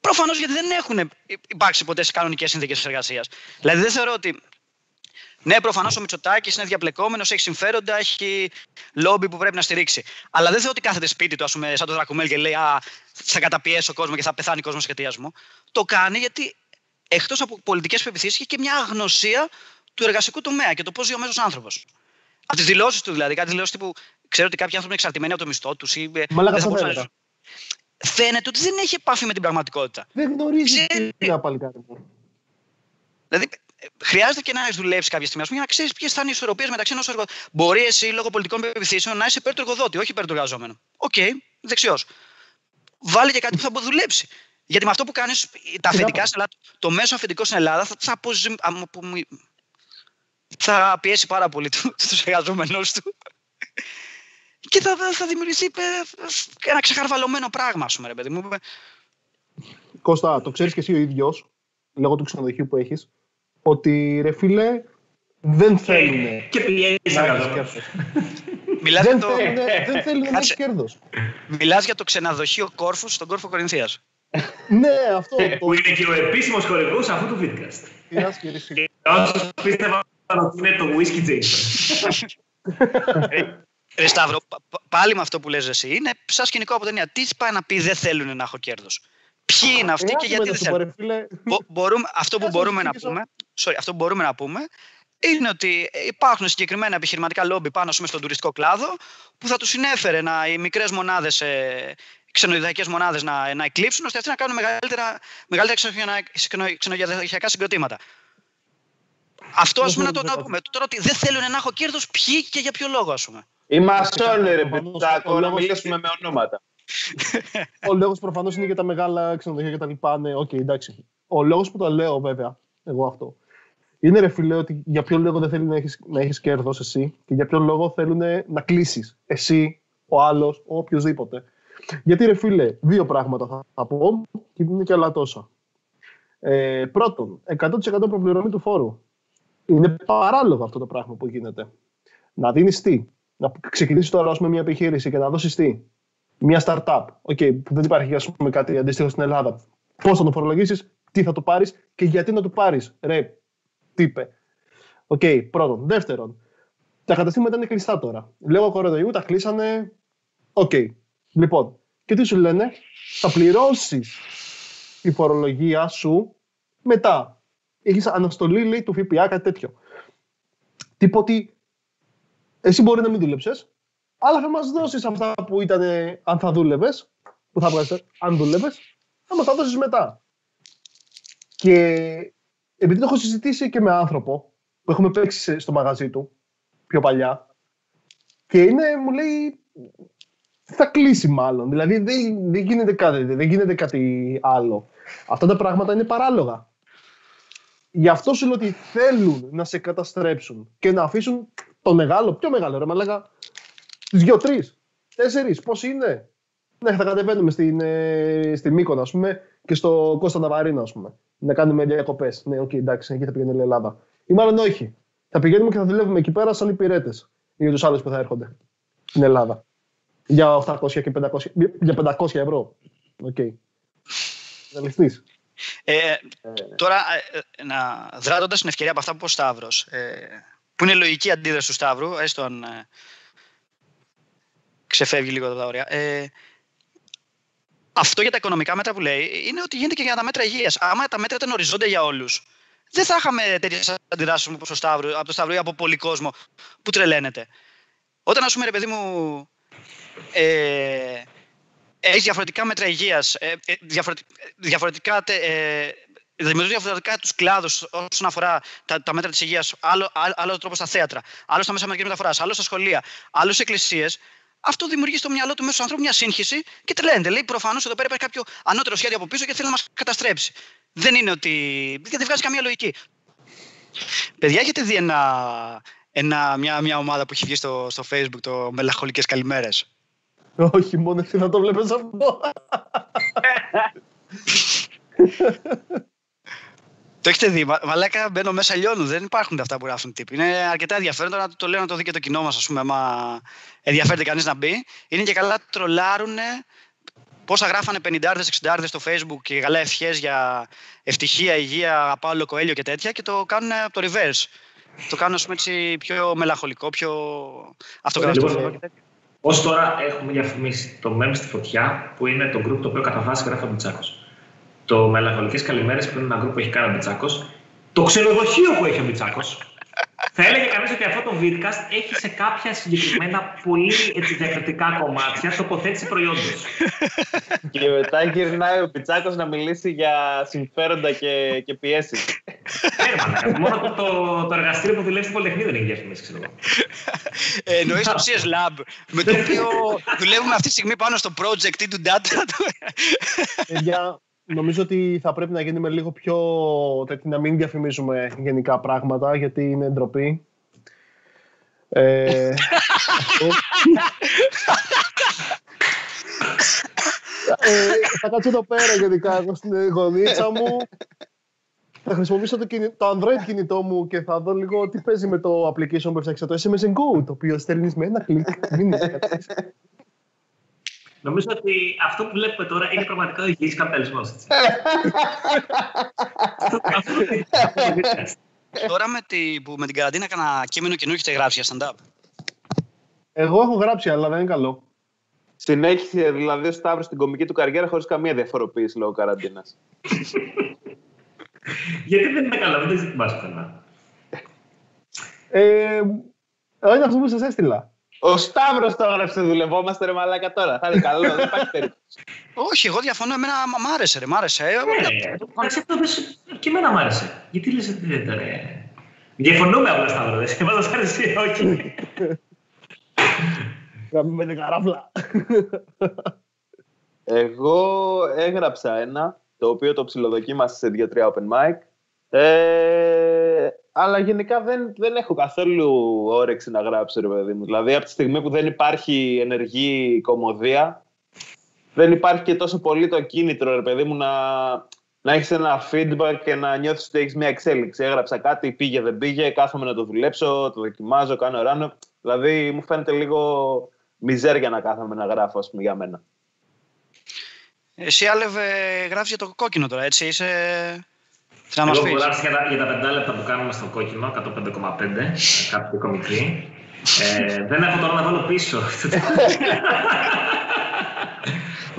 Προφανώς γιατί δεν έχουν υπάρξει ποτέ σε κανονικές συνθήκες εργασίας. Δηλαδή δεν θεωρώ ότι ναι, προφανώς ο Μητσοτάκης είναι διαπλεκόμενος, έχει συμφέροντα, έχει λόμπι που πρέπει να στηρίξει. Αλλά δεν θεωρώ ότι κάθεται σπίτι του, ας πούμε, σαν το Δρακουμέλ και λέει Α, θα καταπιέσω κόσμο και θα πεθάνει κόσμος εξαιτία μου. Το κάνει γιατί εκτός από πολιτικές πεπιθήσεις έχει και μια αγνωσία του εργασικού τομέα και το πώς ζει ο μέσος άνθρωπος. Από τις δηλώσεις του δηλαδή, κάτι δηλώσεις που ξέρω ότι κάποιοι άνθρωποι είναι εξαρτημένοι από το μισθό τους ή. Μα Φαίνεται ότι δεν έχει επαφή με την πραγματικότητα. Δεν γνωρίζει τι να πάλι κάτι. Δηλαδή, χρειάζεται και να έχει δουλέψεις κάποια στιγμή για να ξέρεις ποιες θα είναι οι ισορροπίες μεταξύ ενός εργοδότη. Μπορεί εσύ λόγω πολιτικών πεπιθήσεων να είσαι υπέρ του εργοδότη, όχι υπέρ του εργαζόμενου. OK, okay, δεξιός. Βάλει και κάτι που θα δουλέψει. Γιατί με αυτό που κάνεις, τα αφεντικά στην Ελλάδα, το μέσο αφεντικό στην Ελλάδα θα, θα, αποζη... θα πιέσει πάρα πολύ τους εργαζόμενους του. Και θα, θα δημιουργηθεί ένα ξεχαρβαλωμένο πράγμα, ας πούμε, ρε παιδί μου. Κώστα, το ξέρεις και εσύ ο ίδιος, λόγω του ξενοδοχείου που έχεις, ότι ρε φίλε, δεν θέλουν. Και πηγαίνει Μιλάς δεν, το... θέλουν, δεν θέλουν να έχεις κέρδος. Μιλάς για το ξενοδοχείο Κόρφους στον κόρφο Κορινθίας. ναι, αυτό. Που είναι και ο επίσημος χορηγός αυτού του Vidcast. Και όσου πίστευαν ότι είναι το Whisky Jason. Ρε Σταύρο, πάλι με αυτό που λες εσύ, είναι σαν σκηνικό από ταινία. Τι πάει να πει δεν θέλουν να έχω κέρδος. Ποιοι είναι αυτοί και γιατί δεν θέλουν. Μπορούμε, αυτό, που μπορούμε να πούμε, sorry, αυτό που μπορούμε να πούμε είναι ότι υπάρχουν συγκεκριμένα επιχειρηματικά λόμπι πάνω πούμε, στον τουριστικό κλάδο που θα τους συνέφερε να, οι μικρές μονάδες, ε, ξενοδοχειακές μονάδες να, να εκλείψουν ώστε αυτοί να κάνουν μεγαλύτερα, μεγαλύτερα ξενοδοχειακά συγκροτήματα. Αυτό ας πούμε να το, να πούμε. Τώρα ότι δεν θέλουν να έχω κέρδος, ποιοι και για ποιο λόγο, ας πούμε. Οι μασόνοι, ρε παιδάκο, να μιλήσουμε με ονόματα. Ο λόγος προφανώς είναι για τα μεγάλα ξενοδοχεία και τα λοιπά. Ναι, οκ, εντάξει. Ο λόγος που το λέω, βέβαια, εγώ αυτό, είναι ρε φίλε ότι για ποιο λόγο δεν θέλει να έχεις να έχεις κέρδος εσύ και για ποιο λόγο θέλουν να κλείσεις εσύ, ο άλλος, ο οποιοδήποτε. Γιατί ρε φίλε, δύο πράγματα θα, θα πω και είναι και άλλα τόσα. Ε, πρώτον, 100% προπληρωμή του φόρου. Είναι παράλογο αυτό το πράγμα που γίνεται. Να δίνεις τι, να ξεκινήσεις τώρα με μια επιχείρηση και να δώσεις τι; Μια startup, okay, που δεν υπάρχει ας πούμε, κάτι αντίστοιχο στην Ελλάδα. Πώς θα το φορολογήσεις, τι θα το πάρεις και γιατί να το πάρεις. Ρε, τι είπε. OK, okay, πρώτον. Δεύτερον, τα καταστήματα είναι κλειστά τώρα. Λόγω κορονοϊού τα κλείσανε. OK. Okay. Λοιπόν, και τι σου λένε, θα πληρώσεις τη φορολογία σου μετά. Έχεις αναστολή λέει, του ΦΠΑ, κάτι τέτοιο. Τίποτε εσύ μπορεί να μην δούλεψες, αλλά θα μας δώσεις αυτά που ήταν αν θα δούλευες, που θα βγάζεις αν δούλευες, θα μα τα δώσεις μετά. Και επειδή το έχω συζητήσει και με άνθρωπο που έχουμε παίξει στο μαγαζί του πιο παλιά, και είναι, μου λέει, θα κλείσει μάλλον. Δηλαδή δεν, δεν, γίνεται κάτι, δεν γίνεται κάτι άλλο. Αυτά τα πράγματα είναι παράλογα. Γι' αυτό σου λέω ότι θέλουν να σε καταστρέψουν και να αφήσουν το μεγάλο, πιο μεγάλο ρε μαλάκα, τις δυο-τρεις, τέσσερις, πώς είναι. Ναι, θα κατεβαίνουμε στην, ε, στη Μύκονα, ας πούμε, και στο Costa Navarino, ας πούμε. Να κάνουμε διακοπές. Ναι, OK, okay, εντάξει, εκεί θα πηγαίνει η Ελλάδα. Ή μάλλον όχι. Θα πηγαίνουμε και θα δουλεύουμε εκεί πέρα σαν υπηρέτες για τους άλλους που θα έρχονται στην Ελλάδα. Για 800 και 500, για 500 ευρώ. OK. Okay. Ε, τώρα, ε, να, αδράττοντας την ευκαιρία από αυτά που είπε ο Σταύρος, ε, που είναι λογική αντίδραση του Σταύρου, έστω αν ε, ξεφεύγει λίγο τα όρια, ε, αυτό για τα οικονομικά μέτρα που λέει είναι ότι γίνεται και για τα μέτρα υγείας. Άμα τα μέτρα ήταν οριζόντια για όλους, δεν θα είχαμε τέτοιες αντιδράσεις από το Σταύρο ή από πολύ κόσμο που τρελαίνεται. Όταν, ας πούμε, ρε παιδί μου, ε, έχεις διαφορετικά μέτρα υγείας, ε, ε, διαφορετικά. Ε, διαφορετικά τους κλάδους όσον αφορά τα, τα μέτρα της υγείας, άλλο, άλλος, τρόπος στα θέατρα, άλλο στα μέσα μαζικής μεταφοράς, άλλο στα σχολεία, άλλο στις εκκλησίες. Αυτό δημιουργεί στο μυαλό του μέσου ανθρώπου μια σύγχυση και τρελαίνεται. Λέει προφανώς εδώ πέρα υπάρχει κάποιο ανώτερο σχέδιο από πίσω και θέλει να μας καταστρέψει. Δεν είναι ότι. δεν βγάζει καμία λογική. Παιδιά, έχετε δει ένα, ένα, μια, μια ομάδα που έχει βγει στο, στο facebook, το Μελαγχολικές Καλημέρες. Όχι, μόνο εσύ να το βλέπεις αυτό. Το έχετε δει. Μαλάκα μπαίνω μέσα λιώνουν. Δεν υπάρχουν αυτά που γράφουν τύποι. Είναι αρκετά ενδιαφέροντα να το λέω να το δει και το κοινό μας, ας πούμε, άμα ενδιαφέρεται κανείς να μπει. Είναι και καλά τρολάρουν πόσα γράφανε 50-60 στο facebook και καλά ευχές για ευτυχία, υγεία, Παύλο Κοέλιο και τέτοια και το κάνουν από το reverse. Το κάνουν πούμε, έτσι, πιο μελαγχολικό, πιο αυτογραφικό. Λοιπόν, Ω τώρα έχουμε διαφημίσει το Μέμ στη φωτιά, που είναι το group το οποίο κατά βάση γράφει ο Μπιτσάκο. Το Μελαγχολικές Καλημέρες, που είναι ένα group που έχει κάνει ο Μπιτσάκος. Το ξενοδοχείο που έχει ο Μπιτσάκος. Θα έλεγε κανείς ότι αυτό το vidcast έχει σε κάποια συγκεκριμένα πολύ έτσι, διαφορετικά κομμάτια τοποθέτηση προϊόντο. και μετά γυρνάει ο Πιτσάκο να μιλήσει για συμφέροντα και, και πιέσεις. Έρμα, μόνο το, το, το εργαστήριο που δουλεύει στην Πολυτεχνία δεν έχει διαφημίσει, ξέρω εγώ. Ε, Εννοείς το CS Lab, με το οποίο δουλεύουμε αυτή τη στιγμή πάνω στο project ή του data. Για, Νομίζω ότι θα πρέπει να γίνουμε λίγο πιο... να μην διαφημίζουμε γενικά πράγματα, γιατί είναι ντροπή. Ε, ε, θα κάτσω εδώ πέρα γενικά εγώ στην γονίτσα μου. Θα χρησιμοποιήσω το, το Android κινητό μου και θα δω λίγο τι παίζει με το application που έφτιαξα το SMS Go, το οποίο στέλνεις με ένα κλικ. Νομίζω ότι αυτό που βλέπουμε τώρα είναι πραγματικά ο υγιής καπιταλισμός. Τώρα με, τη, που με την καραντίνα έκανα κείμενο και έχετε γράψει για stand-up. Εγώ έχω γράψει, αλλά δεν είναι καλό. Συνέχισε δηλαδή ο Σταύρος στην κομική του καριέρα χωρίς καμία διαφοροποίηση λόγω καραντίνας. Γιατί δεν είναι καλό, δεν το ζητημάς πουθενά. Ε, είναι αυτό που σας έστειλα. Ο Σταύρος το έγραψε, δουλευόμαστε ρε μαλάκα τώρα. Θα είναι καλό, δεν υπάρχει περίπτωση. Όχι, εγώ διαφωνώ. Εμένα μ' άρεσε, ρε, μ' άρεσε. Ε, ναι, και εμένα μ' άρεσε. Γιατί λες ότι δεν ρε. Διαφωνούμε απλά Σταύρο, δεν σε μας άρεσε, όχι. Γραμμένη καράφλα. Εγώ έγραψα ένα, το οποίο το ψιλοδοκίμασα σε δύο-τρία open mic. Ε, αλλά γενικά δεν, δεν έχω καθόλου όρεξη να γράψω, ρε παιδί μου. Δηλαδή, από τη στιγμή που δεν υπάρχει ενεργή κομμωδία, δεν υπάρχει και τόσο πολύ το κίνητρο, ρε παιδί μου, να, να έχεις ένα feedback και να νιώθεις ότι έχεις μια εξέλιξη. Έγραψα κάτι, πήγε, δεν πήγε, κάθομαι να το δουλέψω, το δοκιμάζω, κάνω ράνο. Δηλαδή, μου φαίνεται λίγο μιζέρια να κάθομαι να γράφω, ας πούμε, για μένα. Εσύ, Άλευε, γράφεις για το κόκκινο τώρα, έτσι. Είσαι; Θα Εγώ έχω γράψει για, τα, για τα 5 λεπτά που κάνουμε στο κόκκινο, 105,5, κάτι πιο μικρή. Ε, δεν έχω τώρα να βάλω πίσω.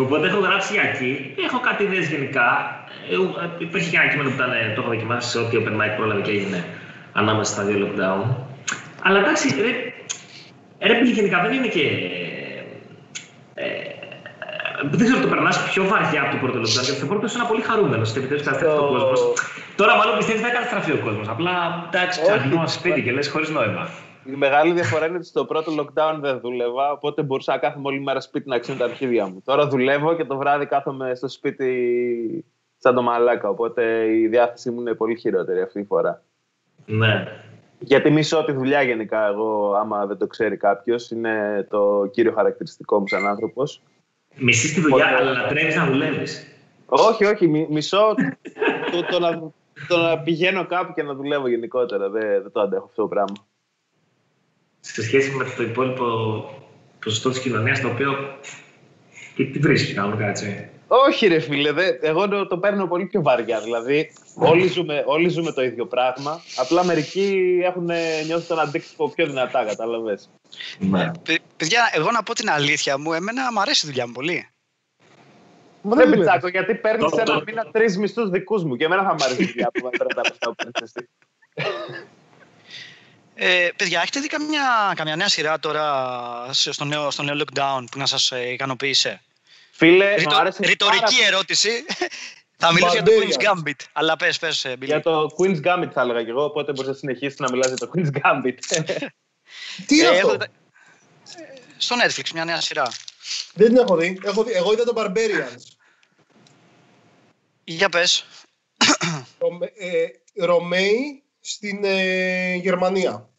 Οπότε έχω γράψει για εκεί. Έχω κάτι ιδέες γενικά. Ε, υπήρχε και ένα κείμενο που ήταν, το έχω δοκιμάσει σε ό,τι open mic πρόλαβε και έγινε ανάμεσα στα δύο lockdown. Αλλά εντάξει, ρε, ρε γενικά δεν είναι και... Ε, δεν ξέρω, το περνάς πιο βαριά από το πρώτο lockdown. Γιατί το πρώτο είναι πολύ χαρούμενος ότι επιτέλους καταστρέφει ο κόσμος. Τώρα, μάλλον πιστεύεις ότι θα καταστραφεί ο κόσμος. Απλά εντάξει, ξαφνικά σπίτι και λες χωρίς νόημα. Η μεγάλη διαφορά είναι ότι στο πρώτο lockdown δεν δούλευα, οπότε μπορούσα να κάθομαι όλη μέρα σπίτι να ξύνω τα αρχίδια μου. Τώρα δουλεύω και το βράδυ κάθομαι στο σπίτι σαν το μαλάκα. Οπότε η διάθεσή μου είναι πολύ χειρότερη αυτή τη φορά. Ναι. Γιατί μισώ τη δουλειά γενικά εγώ, άμα δεν το ξέρει κάποιος. Είναι το κύριο χαρακτηριστικό μου σαν άνθρωπος. Μισείς τη δουλειά, Οπότε- αλλά λατρεύει να δουλεύεις. όχι, όχι. μι- μισώ το, το, να, το να πηγαίνω κάπου και να δουλεύω γενικότερα. Δεν, δεν το αντέχω αυτό το πράγμα. Σε σχέση με το υπόλοιπο ποσοστό της κοινωνίας, το οποίο. Τι, τι βρίσκεις κανονικά, έτσι. Όχι ρε φίλε, δε, εγώ το, το παίρνω πολύ πιο βαριά. Δηλαδή, όλοι ζούμε, όλοι ζούμε το ίδιο πράγμα. Απλά μερικοί έχουν ε, νιώσει τον αντίκτυπο πιο δυνατά, κατάλαβες. Ναι. Παι- Παιδιά, εγώ να πω την αλήθεια μου, εμένα μου αρέσει η δουλειά μου πολύ. Μα Δεν δεν δουλεύει. πιτσάκω, γιατί παίρνεις Το- το- ένα μήνα τρεις μισθούς δικούς μου και εμένα θα μου αρέσει η δουλειά που με παίρνει τα λεφτά που παίρνεις εσύ. Ε, παιδιά, έχετε δει καμιά, καμιά νέα σειρά τώρα σε- στο νέο, στο νέο lockdown που να σας ε, ικανοποίησε. Φίλε, Ρητο- μου άρεσε ρητορική πάρα- ερώτηση. Θα μιλήσω για το Barbarian. Queen's Gambit. Αλλά πες, πες, ε, Billy. Για το Queen's Gambit θα έλεγα και εγώ, οπότε μπορείς να συνεχίσεις να μιλάς για το Queen's Gambit. Τι είναι Ε, αυτό; έχω- ε, Στο Netflix, μια νέα σειρά. Δεν την έχω δει. Έχω δει. Εγώ είδα το Barbarians. Για πες. Ρωμαι- ε, Ρωμαίοι στην ε, Γερμανία.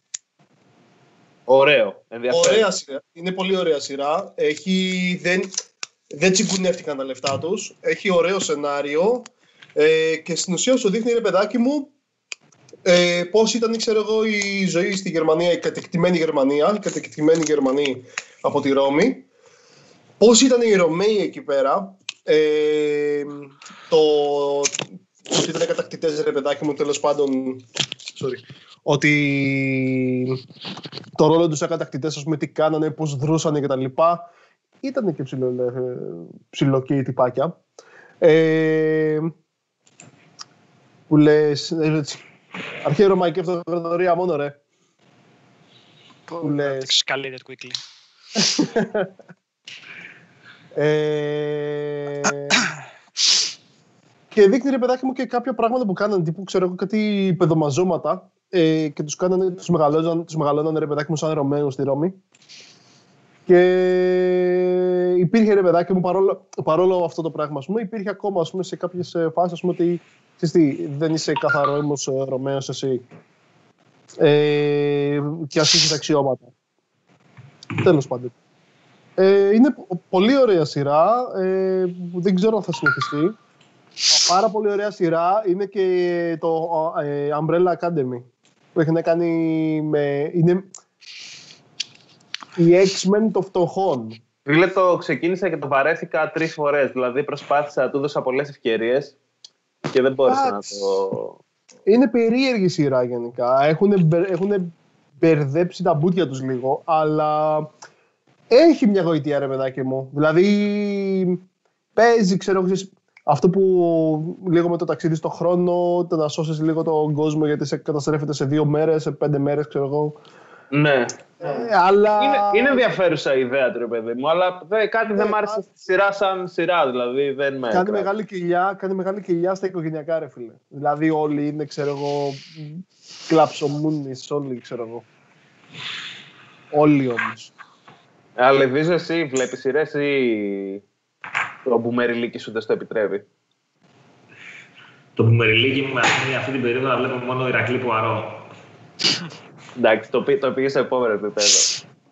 Ωραίο, ενδιαφέρον. Ωραία σειρά. Είναι πολύ ωραία σειρά. Έχει, δεν, δεν τσιγκουνεύτηκαν τα λεφτά τους. Έχει ωραίο σενάριο. Ε, και στην ουσία σου δείχνει, ρε παιδάκι μου, ε, πώς ήταν, ξέρω εγώ, η ζωή στη Γερμανία, η κατεκτημένη Γερμανία, η κατεκτημένη Γερμανοί από τη Ρώμη. Πώς ήταν οι Ρωμαίοι εκεί πέρα. Ε, το, ότι ήταν κατακτητές, ρε παιδάκι μου, τέλος πάντων, sorry, ότι το ρόλο τους σαν κατακτητές, ας πούμε, τι κάνανε, πώς δρούσανε και τα λοιπά. Ήταν και ψηλο, ε, ψιλοκαίοι τυπάκια. Ε, που λες, ε, έτσι, αρχαία Ρωμαϊκή Αυτοκρατορία μόνο ρε. Που λες. Escalated quickly. Ε, και δείχνει ρε παιδάκι μου και κάποια πράγματα που κάνανε, τύπου ξέρω εγώ κάτι παιδομαζώματα ε, και τους, κάνανε, τους, μεγαλώναν, τους μεγαλώνανε ρε παιδάκι μου σαν Ρωμαίους στη Ρώμη. Και υπήρχε ρε παιδάκι μου παρόλο, παρόλο αυτό το πράγμα, ας πούμε, υπήρχε ακόμα ας πούμε, σε κάποιες ε, φάσεις ας πούμε, ότι ξέρεις τι, δεν είσαι καθαρό ήμος ε, Ρωμαίος εσύ. Ε, και ας έχεις αξιώματα. Τέλος πάντων. Ε, είναι πο- πολύ ωραία σειρά. Ε, που δεν ξέρω αν θα συνεχιστεί. Πάρα πολύ ωραία σειρά είναι και το ε, Umbrella Academy που έχει να κάνει με... Είναι οι X-Men των φτωχών. Φίλε, το ξεκίνησα και το βαρέθηκα τρεις φορές. Δηλαδή, προσπάθησα, του δώσα πολλές ευκαιρίες και δεν μπόρεσα να Εντάξει. το. Είναι περίεργη σειρά γενικά. Έχουν, έχουν μπερδέψει τα μπούτια τους λίγο, αλλά έχει μια γοητεία ρε παιδάκι μου. Δηλαδή παίζει, ξέρω ξέρεις, αυτό που λίγο με το ταξίδι στον χρόνο, το να σώσεις λίγο τον κόσμο γιατί σε καταστρέφεται σε δύο μέρες, σε πέντε μέρες, ξέρω εγώ. Ναι. Ε, αλλά... Είναι, είναι ενδιαφέρουσα η ιδέα του, ρε παιδί μου, αλλά δε- κάτι δεν Ναι, μ' άρεσε στη σειρά σαν σειρά. Δηλαδή, δεν με. Κάνει κράτησε. μεγάλη, κοιλιά, κάνει μεγάλη κοιλιά στα οικογενειακά, ρε φίλε. Δηλαδή όλοι είναι, ξέρω εγώ, κλαψομούνις, όλοι, ξέρω εγώ. Όλοι όμως. Αλλά ελπίζω εσύ βλέπεις σειρές ή το μπουμεριλίκι σου δεν στο επιτρέπει; Το μπουμεριλίκι μου με αυτή, αυτή την περίοδο να βλέπω μόνο Ηρακλή Πουαρό. Εντάξει, το, πή- το πήγε σε επόμενο επίπεδο.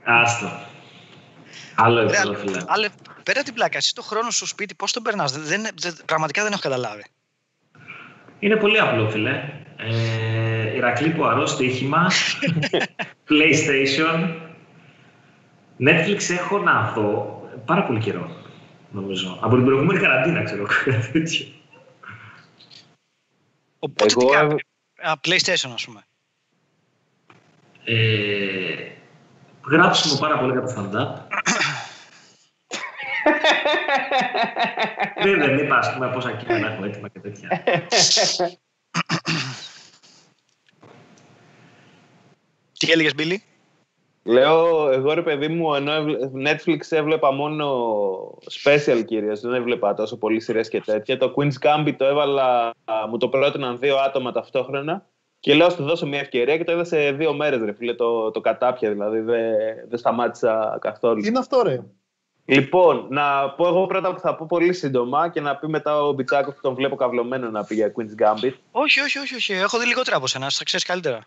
Άστο. Άλλο Ρε, επίπεδο, αλλά- φίλε. αλλά πέρα την πλάκα, εσύ το χρόνο στο σπίτι πώς τον περνάς; Δεν, δεν- δεν- πραγματικά δεν έχω καταλάβει. Είναι πολύ απλό, φίλε. Ε, Ηρακλή Πουαρό, στοίχημα, PlayStation, Netflix έχω να δω πάρα πολύ καιρό, νομίζω. Από την προηγούμενη καραντίνα, ξέρω, κάτι τέτοιο. Οπότε Εγώ- τι κάνω. Α, PlayStation, ας πούμε. Ε, γράψιμο πάρα πολύ για το stand-up. Δεν, δεν είπα, ας πούμε, πόσα κείμενα έχω έτοιμα και τέτοια. Τι έλεγες, Billy? Λέω, εγώ ρε παιδί μου, ενώ έβλε- Netflix έβλεπα μόνο special κυρίως, δεν έβλεπα τόσο πολύ σειρές και τέτοια. Το Queen's Gambit το έβαλα, α, μου το πρότειναν δύο άτομα ταυτόχρονα και λέω, σου δώσω μια ευκαιρία και το είδα σε δύο μέρες ρε φίλε, το, το κατάπια δηλαδή, δεν δεν σταμάτησα καθόλου. Τι είναι αυτό, ρε. Λοιπόν, να πω εγώ πρώτα που θα πω πολύ σύντομα και να πει μετά ο Μπιτσάκος που τον βλέπω καυλωμένο να πει για Queen's Gambit. Όχι, όχι, όχι. όχι. Έχω δει λιγότερα από σένα. Θα ξέρεις καλύτερα.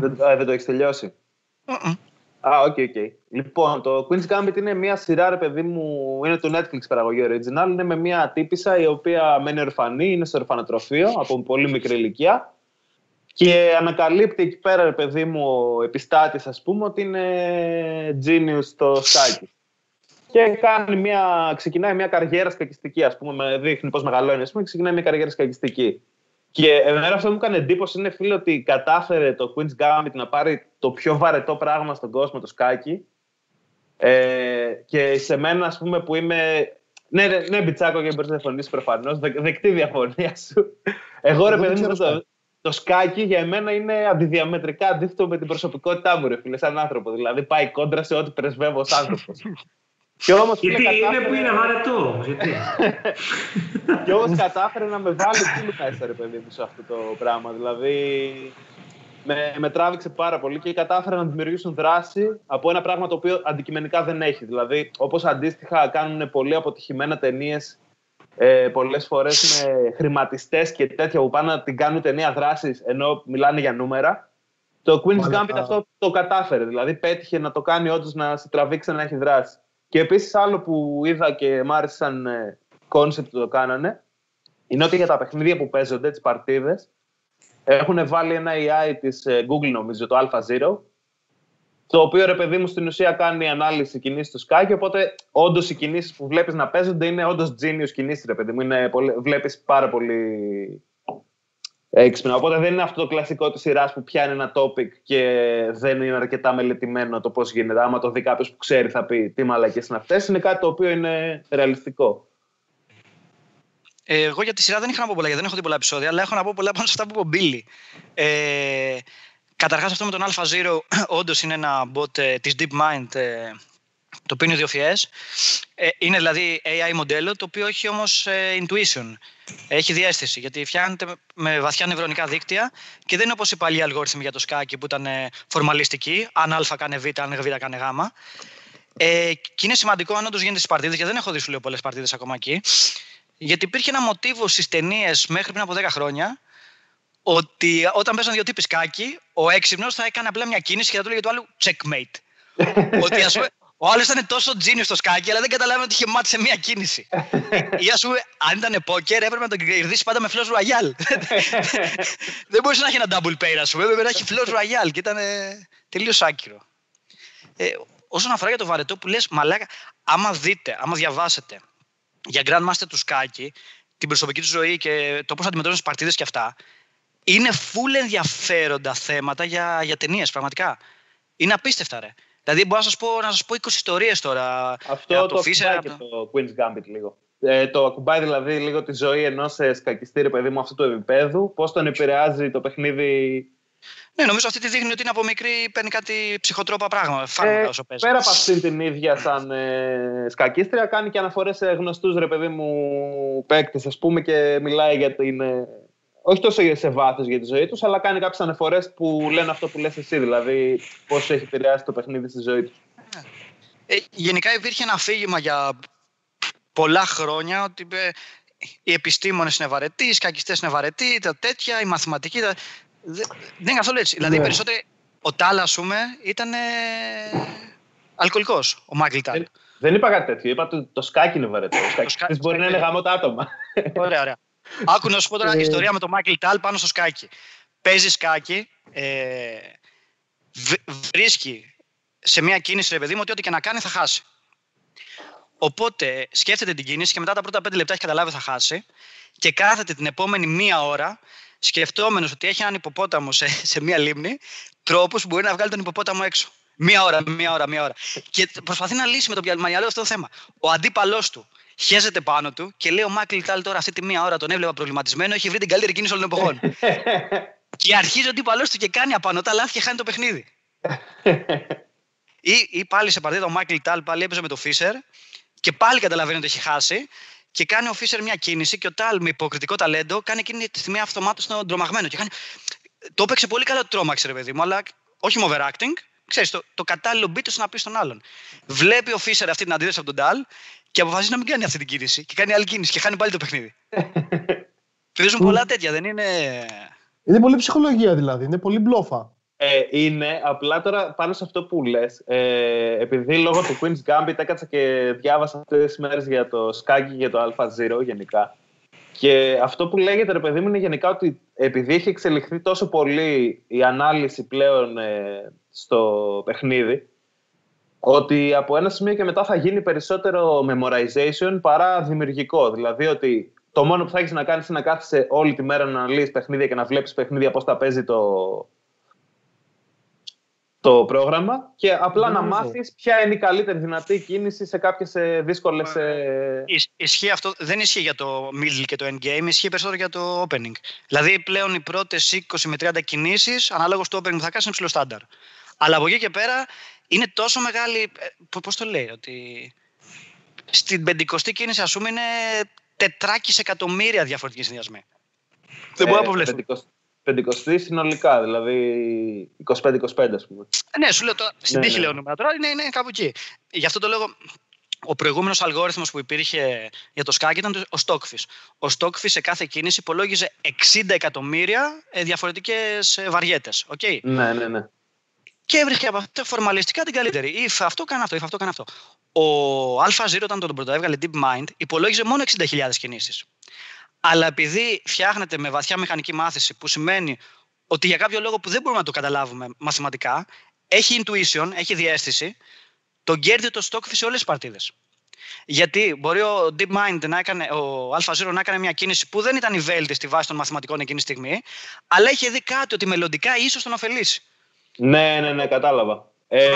Δεν, α, δεν το έχεις τελειώσει; Mm-mm. Α, OK, okay, OK. Λοιπόν, το Queen's Gambit είναι μια σειρά, ρε παιδί μου, είναι το Netflix παραγωγή original. Είναι με μια τύπισσα η οποία μένει ορφανή, είναι στο ορφανοτροφείο από πολύ μικρή ηλικία. Και ανακαλύπτει εκεί πέρα, ρε παιδί μου, ο επιστάτης, ας πούμε, ότι είναι genius στο σκάκι. Και κάνει μια, ξεκινάει μια καριέρα σκακιστική, ας πούμε, με δείχνει πώς μεγαλώνει, ας πούμε, ξεκινάει μια καριέρα σκακιστική. Και εμένα αυτό που μου έκανε εντύπωση είναι, φίλε, ότι κατάφερε το Queen's Gambit να πάρει το πιο βαρετό πράγμα στον κόσμο, το σκάκι. Ε, και σε μένα, ας πούμε, που είμαι... Ναι, ναι, ναι Μπιτσάκο, και μπορείς να διαφωνήσεις προφανώς. Δε, δεκτή διαφωνία σου. Εγώ, ρε παιδί μου, το, το σκάκι για μένα είναι αντιδιαμετρικά αντίθετο με την προσωπικότητά μου, ρε φίλε, σαν άνθρωπο. Δηλαδή, πάει κόντρα σε ό,τι πρεσβεύω ως άνθρωπος. Και όμως, γιατί είναι κατάφερε... που είναι βαρετό όμως, γιατί; και όμως κατάφερε να με βάλει πολύ μέσα, ρε παιδί μου, σε αυτό το πράγμα. Δηλαδή, με, με τράβηξε πάρα πολύ και κατάφερε να δημιουργήσουν δράση από ένα πράγμα το οποίο αντικειμενικά δεν έχει. Δηλαδή, όπως αντίστοιχα κάνουν πολύ αποτυχημένα ταινίες ε, πολλές φορές με χρηματιστές και τέτοια που πάνε να την κάνουν ταινία δράσης ενώ μιλάνε για νούμερα. Το Queen's Μάλιστα. Gambit αυτό το κατάφερε. Δηλαδή πέτυχε να το κάνει όντως να σε τραβήξει να έχει δράση. Και επίσης άλλο που είδα και μ' άρεσε σαν concept που το κάνανε είναι ότι για τα παιχνίδια που παίζονται, τις παρτίδες, έχουν βάλει ένα AI της ε, Google, νομίζω, το α0, το οποίο ρε παιδί μου στην ουσία κάνει ανάλυση κινήσεις του σκάκι. Οπότε όντως οι κινήσεις που βλέπεις να παίζονται είναι όντως genius κινήσεις, ρε παιδί μου. Βλέπεις πάρα πολύ έξυπνα. Οπότε δεν είναι αυτό το κλασικό της σειράς που πιάνει ένα topic και δεν είναι αρκετά μελετημένο το πώς γίνεται. Άμα το δει κάποιος που ξέρει, θα πει τι μαλακές είναι αυτές. Είναι κάτι το οποίο είναι ρεαλιστικό. Ε, εγώ για τη σειρά δεν είχα να πω πολλά, γιατί δεν έχω δει πολλά επεισόδια, αλλά έχω να πω πολλά πάνω σε αυτά που είπε ο Μπίλι. Ε, Καταρχάς, αυτό με τον AlphaZero όντως είναι ένα bot ε, της DeepMind ε, το οποίο είναι ιδιοφιέ. Ε, είναι δηλαδή AI μοντέλο, το οποίο έχει όμως ε, intuition. Έχει διέστηση, γιατί φτιάχνεται με βαθιά νευρονικά δίκτυα και δεν είναι όπως οι παλιοί αλγόριθμοι για το σκάκι που ήταν ε, φορμαλιστικοί. Αν Α κάνει Β, αν Β κάνει Γ. Ε, και είναι σημαντικό αν όντως γίνεται στις παρτίδες, γιατί δεν έχω δει σου λέω πολλές παρτίδες ακόμα εκεί. Γιατί υπήρχε ένα μοτίβο στις ταινίες μέχρι πριν από 10 χρόνια ότι όταν παίζανε δύο τύποι σκάκι, ο έξυπνος θα έκανε απλά μια κίνηση και θα του λέγε το άλλο checkmate. ότι ας πούμε, ο άλλος ήταν τόσο τζίνιο στο σκάκι, αλλά δεν καταλάβαινε ότι είχε μάθει σε μία κίνηση. Ή ας πούμε, αν ήταν πόκερ, έπρεπε να τον κερδίσει πάντα με φλος ρουαγιάλ. δεν μπορούσε να έχει ένα double pair, ας πούμε, έπρεπε να έχει φλος ρουαγιάλ και ήταν τελείως άκυρο. Ε, όσον αφορά για το βαρετό που λες, μαλάκα, άμα δείτε, άμα διαβάσετε για Grandmaster του σκάκι, την προσωπική του ζωή και το πώς αντιμετωπίζουν τις παρτίδες και αυτά, είναι full ενδιαφέροντα θέματα για, για ταινίες, πραγματικά. Είναι απίστευτα, ρε. Δηλαδή, μπορώ να σας πω, να σας πω 20 ιστορίες τώρα. Αυτό το, το Fisher, και το Queen's Gambit λίγο. Ε, το ακουμπάει δηλαδή λίγο τη ζωή ενός ε, σκακιστή, παιδί μου, αυτού του επίπεδου. Πώς τον επηρεάζει το παιχνίδι. Ναι, νομίζω αυτή τη δείχνει ότι είναι από μικρή, παίρνει κάτι ψυχοτρόπα πράγμα. Φάρμακα ε, όσο παίζει. Πέρα από αυτή την ίδια σαν ε, σκακίστρια, κάνει και αναφορές σε γνωστούς ρε παιδί μου παίκτες, ας πούμε, και μιλάει για την ε, όχι τόσο σε βάθος για τη ζωή τους, αλλά κάνει κάποιες αναφορές που λένε αυτό που λες εσύ, δηλαδή πώς έχει επηρεάσει το παιχνίδι στη ζωή τους. Ε, γενικά υπήρχε ένα αφήγημα για πολλά χρόνια ότι ε, οι επιστήμονες είναι βαρετοί, οι σκακιστές είναι βαρετοί, τα τέτοια, οι μαθηματικοί. Τα... Δεν είναι καθόλου έτσι. Δηλαδή, ναι. περισσότερο ο Τάλ, ας πούμε, ήταν ε, αλκοολικός, ο Μάικλ Τάλ. Δεν, είπα κάτι τέτοιο. Είπα ότι το σκάκι είναι βαρετό. Ο σκάκι μπορεί να είναι γαμώ τα άτομα. Ωραία, ωραία. Άκου να σου πω τώρα ε. ιστορία με τον Μάικλ Τάλ πάνω στο σκάκι. Παίζει σκάκι, ε, βρίσκει σε μια κίνηση, ρε παιδί μου, ότι ό,τι και να κάνει θα χάσει. Οπότε σκέφτεται την κίνηση και μετά τα πρώτα πέντε λεπτά έχει καταλάβει θα χάσει και κάθεται την επόμενη μία ώρα σκεφτόμενος ότι έχει έναν υποπόταμο σε, σε μία λίμνη, τρόπος που μπορεί να βγάλει τον υποπόταμο έξω. Μία ώρα, μία ώρα, μία ώρα. Και προσπαθεί να λύσει με τον μυαλό αυτό το θέμα. Ο αντίπαλός του χέζεται πάνω του και λέει ο Μάικλ Τάλ τώρα αυτή τη μία ώρα τον έβλεπα προβληματισμένο, έχει βρει την καλύτερη κίνηση όλων των εποχών. και αρχίζει ο αντίπαλό του και κάνει απανοτά λάθη και χάνει το παιχνίδι. ή, ή πάλι σε παρτίδα ο Μάικλ Τάλ πάλι έπαιζε με το Φίσερ και πάλι καταλαβαίνει ότι έχει χάσει και κάνει ο Φίσερ μια κίνηση και ο Τάλ με υποκριτικό ταλέντο κάνει εκείνη τη στιγμή αυτομάτως στον τρομαγμένο. Και κάνει... Το έπαιξε πολύ καλά το τρόμαξε, ρε παιδί μου, αλλά όχι με overacting. ξέρεις, το, το κατάλληλο beat να πεις στον άλλον. Βλέπει ο Φίσερ αυτή την αντίδραση από τον Ντάλ και αποφασίζει να μην κάνει αυτή την κίνηση και κάνει άλλη κίνηση και χάνει πάλι το παιχνίδι. Παίζουν πολλά τέτοια, δεν είναι. Είναι πολύ ψυχολογία δηλαδή, είναι πολύ μπλόφα. Ε, είναι απλά τώρα πάνω σε αυτό που λες. Ε, επειδή λόγω του Queen's Gambit έκατσα και διάβασα αυτέ τι μέρες για το Skaggy και για το Alpha Zero γενικά. Και αυτό που λέγεται, ρε παιδί μου, είναι γενικά ότι επειδή έχει εξελιχθεί τόσο πολύ η ανάλυση πλέον ε, στο παιχνίδι, ότι από ένα σημείο και μετά θα γίνει περισσότερο memorization παρά δημιουργικό. Δηλαδή ότι το μόνο που θα έχεις να κάνεις είναι να κάθεσαι όλη τη μέρα να αναλύσει παιχνίδια και να βλέπεις παιχνίδια πώς τα παίζει το, το πρόγραμμα και απλά να μάθεις ποια είναι η καλύτερη δυνατή κίνηση σε κάποιες ε, δύσκολες... Ε... Ισχύει αυτό, δεν ισχύει για το middle και το endgame, ισχύει περισσότερο για το opening. Δηλαδή πλέον οι πρώτες 20 με 30 κινήσεις, ανάλογα στο opening που θα κάνεις, είναι ψηλό στάνταρ. Αλλά από εκεί και πέρα είναι τόσο μεγάλη, ε, πώς το λέει, ότι στην πεντηκοστή κίνηση ας πούμε είναι τετράκις εκατομμύρια διαφορετικοί συνδυασμοί. Δεν μπορεί να αποβλεφθεί. Πεντηκοστή συνολικά, δηλαδή 25-25 ας πούμε. Ε, ναι, σου λέω τώρα, στην ναι, τύχη ναι. λέω νούμερα τώρα, είναι, είναι κάπου εκεί. Γι' αυτό το λόγο, ο προηγούμενος αλγόριθμος που υπήρχε για το σκάκι ήταν ο Stockfish. Ο Stockfish σε κάθε κίνηση υπολόγιζε 60 εκατομμύρια ε, διαφορετικές ε, βαριέτες. Okay? Ναι, ναι, ναι. Και έβρισκε από αυτό φορμαλιστικά την καλύτερη. If αυτό κάνει αυτό, if αυτό κάνει αυτό. Ο AlphaZero, όταν τον πρώτο έβγαλε DeepMind, υπολόγιζε μόνο 60.000 κινήσεις. Αλλά επειδή φτιάχνεται με βαθιά μηχανική μάθηση, που σημαίνει ότι για κάποιο λόγο που δεν μπορούμε να το καταλάβουμε μαθηματικά, έχει intuition, έχει διέστηση, τον κέρδει το stock σε όλες τις παρτίδες. Γιατί μπορεί ο DeepMind να έκανε, ο AlphaZero να έκανε μια κίνηση που δεν ήταν η βέλτιστη βάση των μαθηματικών εκείνη τη στιγμή, αλλά είχε δει κάτι ότι μελλοντικά ίσως τον ωφελήσει. Ναι, ναι, ναι, κατάλαβα. Ε,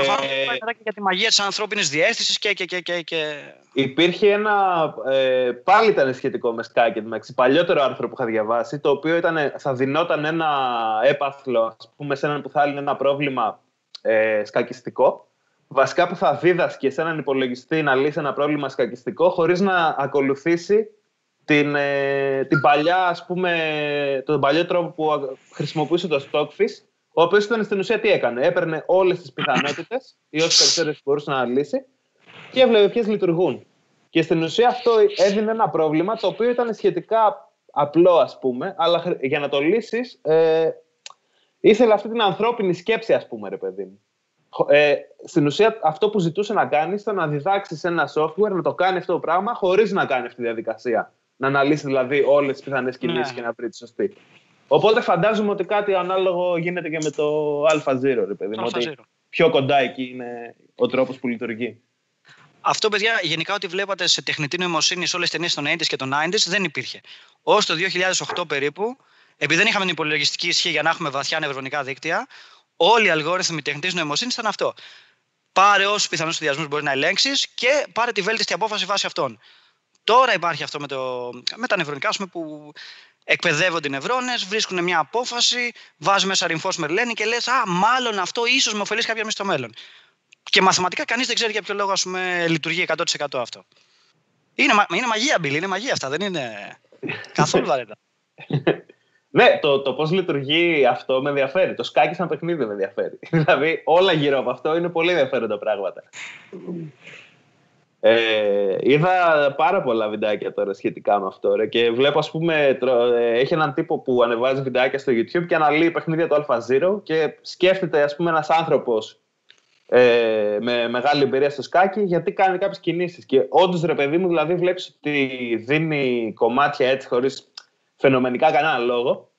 και για τη μαγεία της ανθρώπινης διέστησης και, και, και, και, και. Υπήρχε ένα. Ε, πάλι ήταν σχετικό με σκάκι μεταξύ. Παλιότερο άρθρο που είχα διαβάσει, το οποίο ήταν, θα δινόταν ένα έπαθλο, ας πούμε, σε έναν που θα έλεγε ένα πρόβλημα ε, σκακιστικό. Βασικά που θα δίδασκε σε έναν υπολογιστή να λύσει ένα πρόβλημα σκακιστικό χωρίς να ακολουθήσει την, ε, την παλιά, ας πούμε, τον παλιό τρόπο που χρησιμοποιούσε το Stockfish ο οποίος ήταν στην ουσία τι έκανε. Έπαιρνε όλες τις πιθανότητες ή όσες περισσότερες μπορούσε να αναλύσει και έβλεπε ποιες λειτουργούν. Και στην ουσία αυτό έδινε ένα πρόβλημα το οποίο ήταν σχετικά απλό, ας πούμε, αλλά για να το λύσεις, ε, ήθελε αυτή την ανθρώπινη σκέψη, ας πούμε, ρε παιδί μου. Ε, στην ουσία, αυτό που ζητούσε να κάνει ήταν να διδάξεις ένα software να το κάνει αυτό το πράγμα χωρίς να κάνει αυτή τη διαδικασία. Να αναλύσει δηλαδή όλες τις πιθανές κινήσεις ναι. και να βρει τη σωστή. Οπότε φαντάζομαι ότι κάτι ανάλογο γίνεται και με το Α0, ρε παιδί μου. Πιο κοντά εκεί είναι ο τρόπος που λειτουργεί. Αυτό, παιδιά, γενικά ό,τι βλέπατε σε τεχνητή νοημοσύνη σε όλες τις ταινίες των 80s και των 90s δεν υπήρχε. Ω το 2008 περίπου, επειδή δεν είχαμε την υπολογιστική ισχύ για να έχουμε βαθιά νευρονικά δίκτυα, όλοι οι αλγόριθμοι τεχνητής νοημοσύνης ήταν αυτό. Πάρε όσους πιθανούς συνδυασμού μπορείς να ελέγξεις και πάρε τη βέλτιστη απόφαση βάσει αυτών. Τώρα υπάρχει αυτό με, το, με τα νευρονικά, πούμε, που εκπαιδεύονται οι νευρώνες, βρίσκουν μια απόφαση, βάζουν μέσα reinforcement learning και λες: Α, μάλλον αυτό ίσως με ωφελήσει κάποια στιγμή στο μέλλον. Και μαθηματικά κανείς δεν ξέρει για ποιο λόγο ας πούμε, λειτουργεί 100% αυτό. Είναι, είναι μαγεία, Μπιλ, είναι μαγεία αυτά, δεν είναι καθόλου βαρέτα. ναι, το, το πώς λειτουργεί αυτό με ενδιαφέρει. Το σκάκι σαν παιχνίδι με ενδιαφέρει. δηλαδή, όλα γύρω από αυτό είναι πολύ ενδιαφέροντα πράγματα. Ε, είδα πάρα πολλά βιντεάκια τώρα σχετικά με αυτό ρε, και βλέπω ας πούμε ε, έχει έναν τύπο που ανεβάζει βιντεάκια στο YouTube και αναλύει παιχνίδια του Alpha και σκέφτεται ας πούμε ένας άνθρωπος ε, με μεγάλη εμπειρία στο σκάκι γιατί κάνει κάποιες κινήσεις. Και όντως ρε παιδί μου δηλαδή βλέπεις ότι δίνει κομμάτια έτσι χωρίς φαινομενικά κανένα λόγο.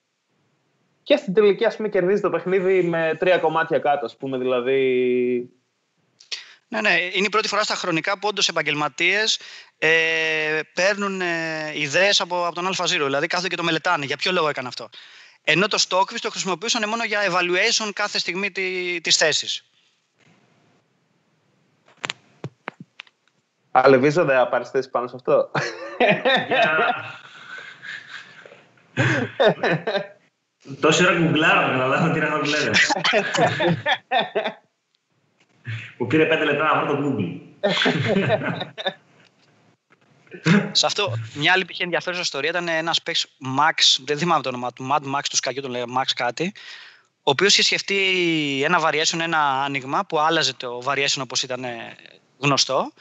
Και στην τελική ας πούμε κερδίζει το παιχνίδι με τρία κομμάτια κάτω ας πούμε δηλαδή ναι, ναι. Είναι η πρώτη φορά στα χρονικά που όντως επαγγελματίες ε, παίρνουν ε, ιδέες από, από τον Α0. Δηλαδή κάθονται και το μελετάνε. Για ποιο λόγο έκανε αυτό. Ενώ το Stockfish το χρησιμοποιούσαν μόνο για evaluation κάθε στιγμή τη, της θέσης. Αλεβίζω δεν θα πάρεις θέση πάνω σε αυτό. Τόση ώρα κουγκλάρω να καταλάβω τι είναι αυτό που λέτε. Μου πήρε πέντε λεπτά να βρω το Google. Σε αυτό, μια άλλη π.χ. ενδιαφέρουσα ιστορία ήταν ένας παίξ Max, δεν θυμάμαι το όνομα του, Mad Max του Σκακιού, τον λέει Max κάτι, ο ο οποίος είχε σκεφτεί ένα variation, ένα άνοιγμα που άλλαζε το variation όπως ήταν γνωστό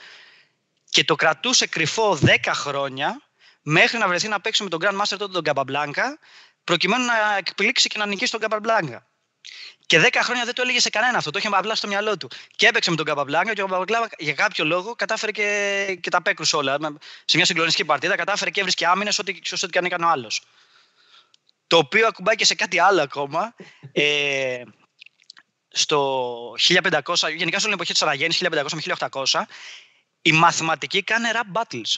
και το κρατούσε κρυφό 10 χρόνια μέχρι να βρεθεί να παίξει με τον Grandmaster τότε τον Capablanca προκειμένου να εκπλήξει και να νικήσει τον Capablanca. Και 10 χρόνια δεν το έλεγε σε κανένα αυτό. Το είχε απλά στο μυαλό του. Και έπαιξε με τον Καπαμπλάνκα και ο Καπαμπλάνκα για κάποιο λόγο κατάφερε και, και τα πέκρουσε όλα. Σε μια συγκλονιστική παρτίδα κατάφερε και έβρισκε άμυνες ό,τι, ό,τι και αν έκανε ο άλλος. Το οποίο ακουμπάει και σε κάτι άλλο ακόμα. ε, στο 1500, γενικά στην εποχή της Αναγέννηση, 1500 με 1800, οι μαθηματικοί κάνανε rap battles.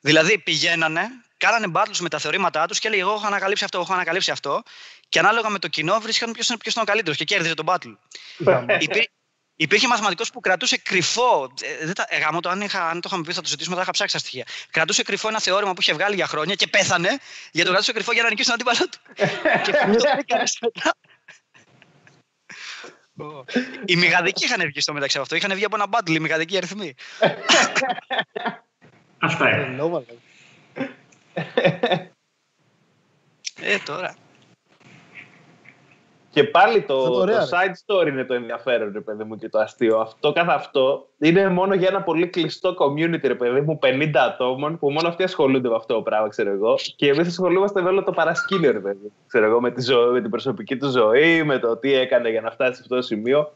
Δηλαδή πηγαίνανε, κάνανε battles με τα θεωρήματά τους και έλεγε: Εγώ έχω ανακαλύψει αυτό, εγώ έχω ανακαλύψει αυτό. Και ανάλογα με το κοινό βρίσκαν ποιος είναι, είναι ο καλύτερος και κέρδιζε τον battle. Υπή, υπήρχε μαθηματικός που κρατούσε κρυφό. Ε, δεν τα, ε, το, αν, είχα, αν το είχαμε πει, θα το ζητήσουμε, θα είχα ψάξει τα στοιχεία. Κρατούσε κρυφό ένα θεώρημα που είχε βγάλει για χρόνια και πέθανε γιατί το κρατούσε κρυφό για να νικήσει τον αντίπαλό του. και αυτό δεν έκανε μετά. Οι μηγαδικοί είχαν βγει στο μεταξύ αυτό. Είχαν βγει από ένα battle οι μηγαδικοί αριθμοί. Αυτά είναι. Ε, τώρα. Και πάλι το, το side story είναι το ενδιαφέρον, ρε παιδί μου, και το αστείο. Αυτό καθ' αυτό είναι μόνο για ένα πολύ κλειστό community, ρε παιδί μου, 50 ατόμων, που μόνο αυτοί ασχολούνται με αυτό το πράγμα, ξέρω εγώ. Και εμείς ασχολούμαστε με όλο το παρασκήνιο, ρε παιδί Ξέρω εγώ, με, τη ζωή, με την προσωπική του ζωή, με το τι έκανε για να φτάσει σε αυτό το σημείο.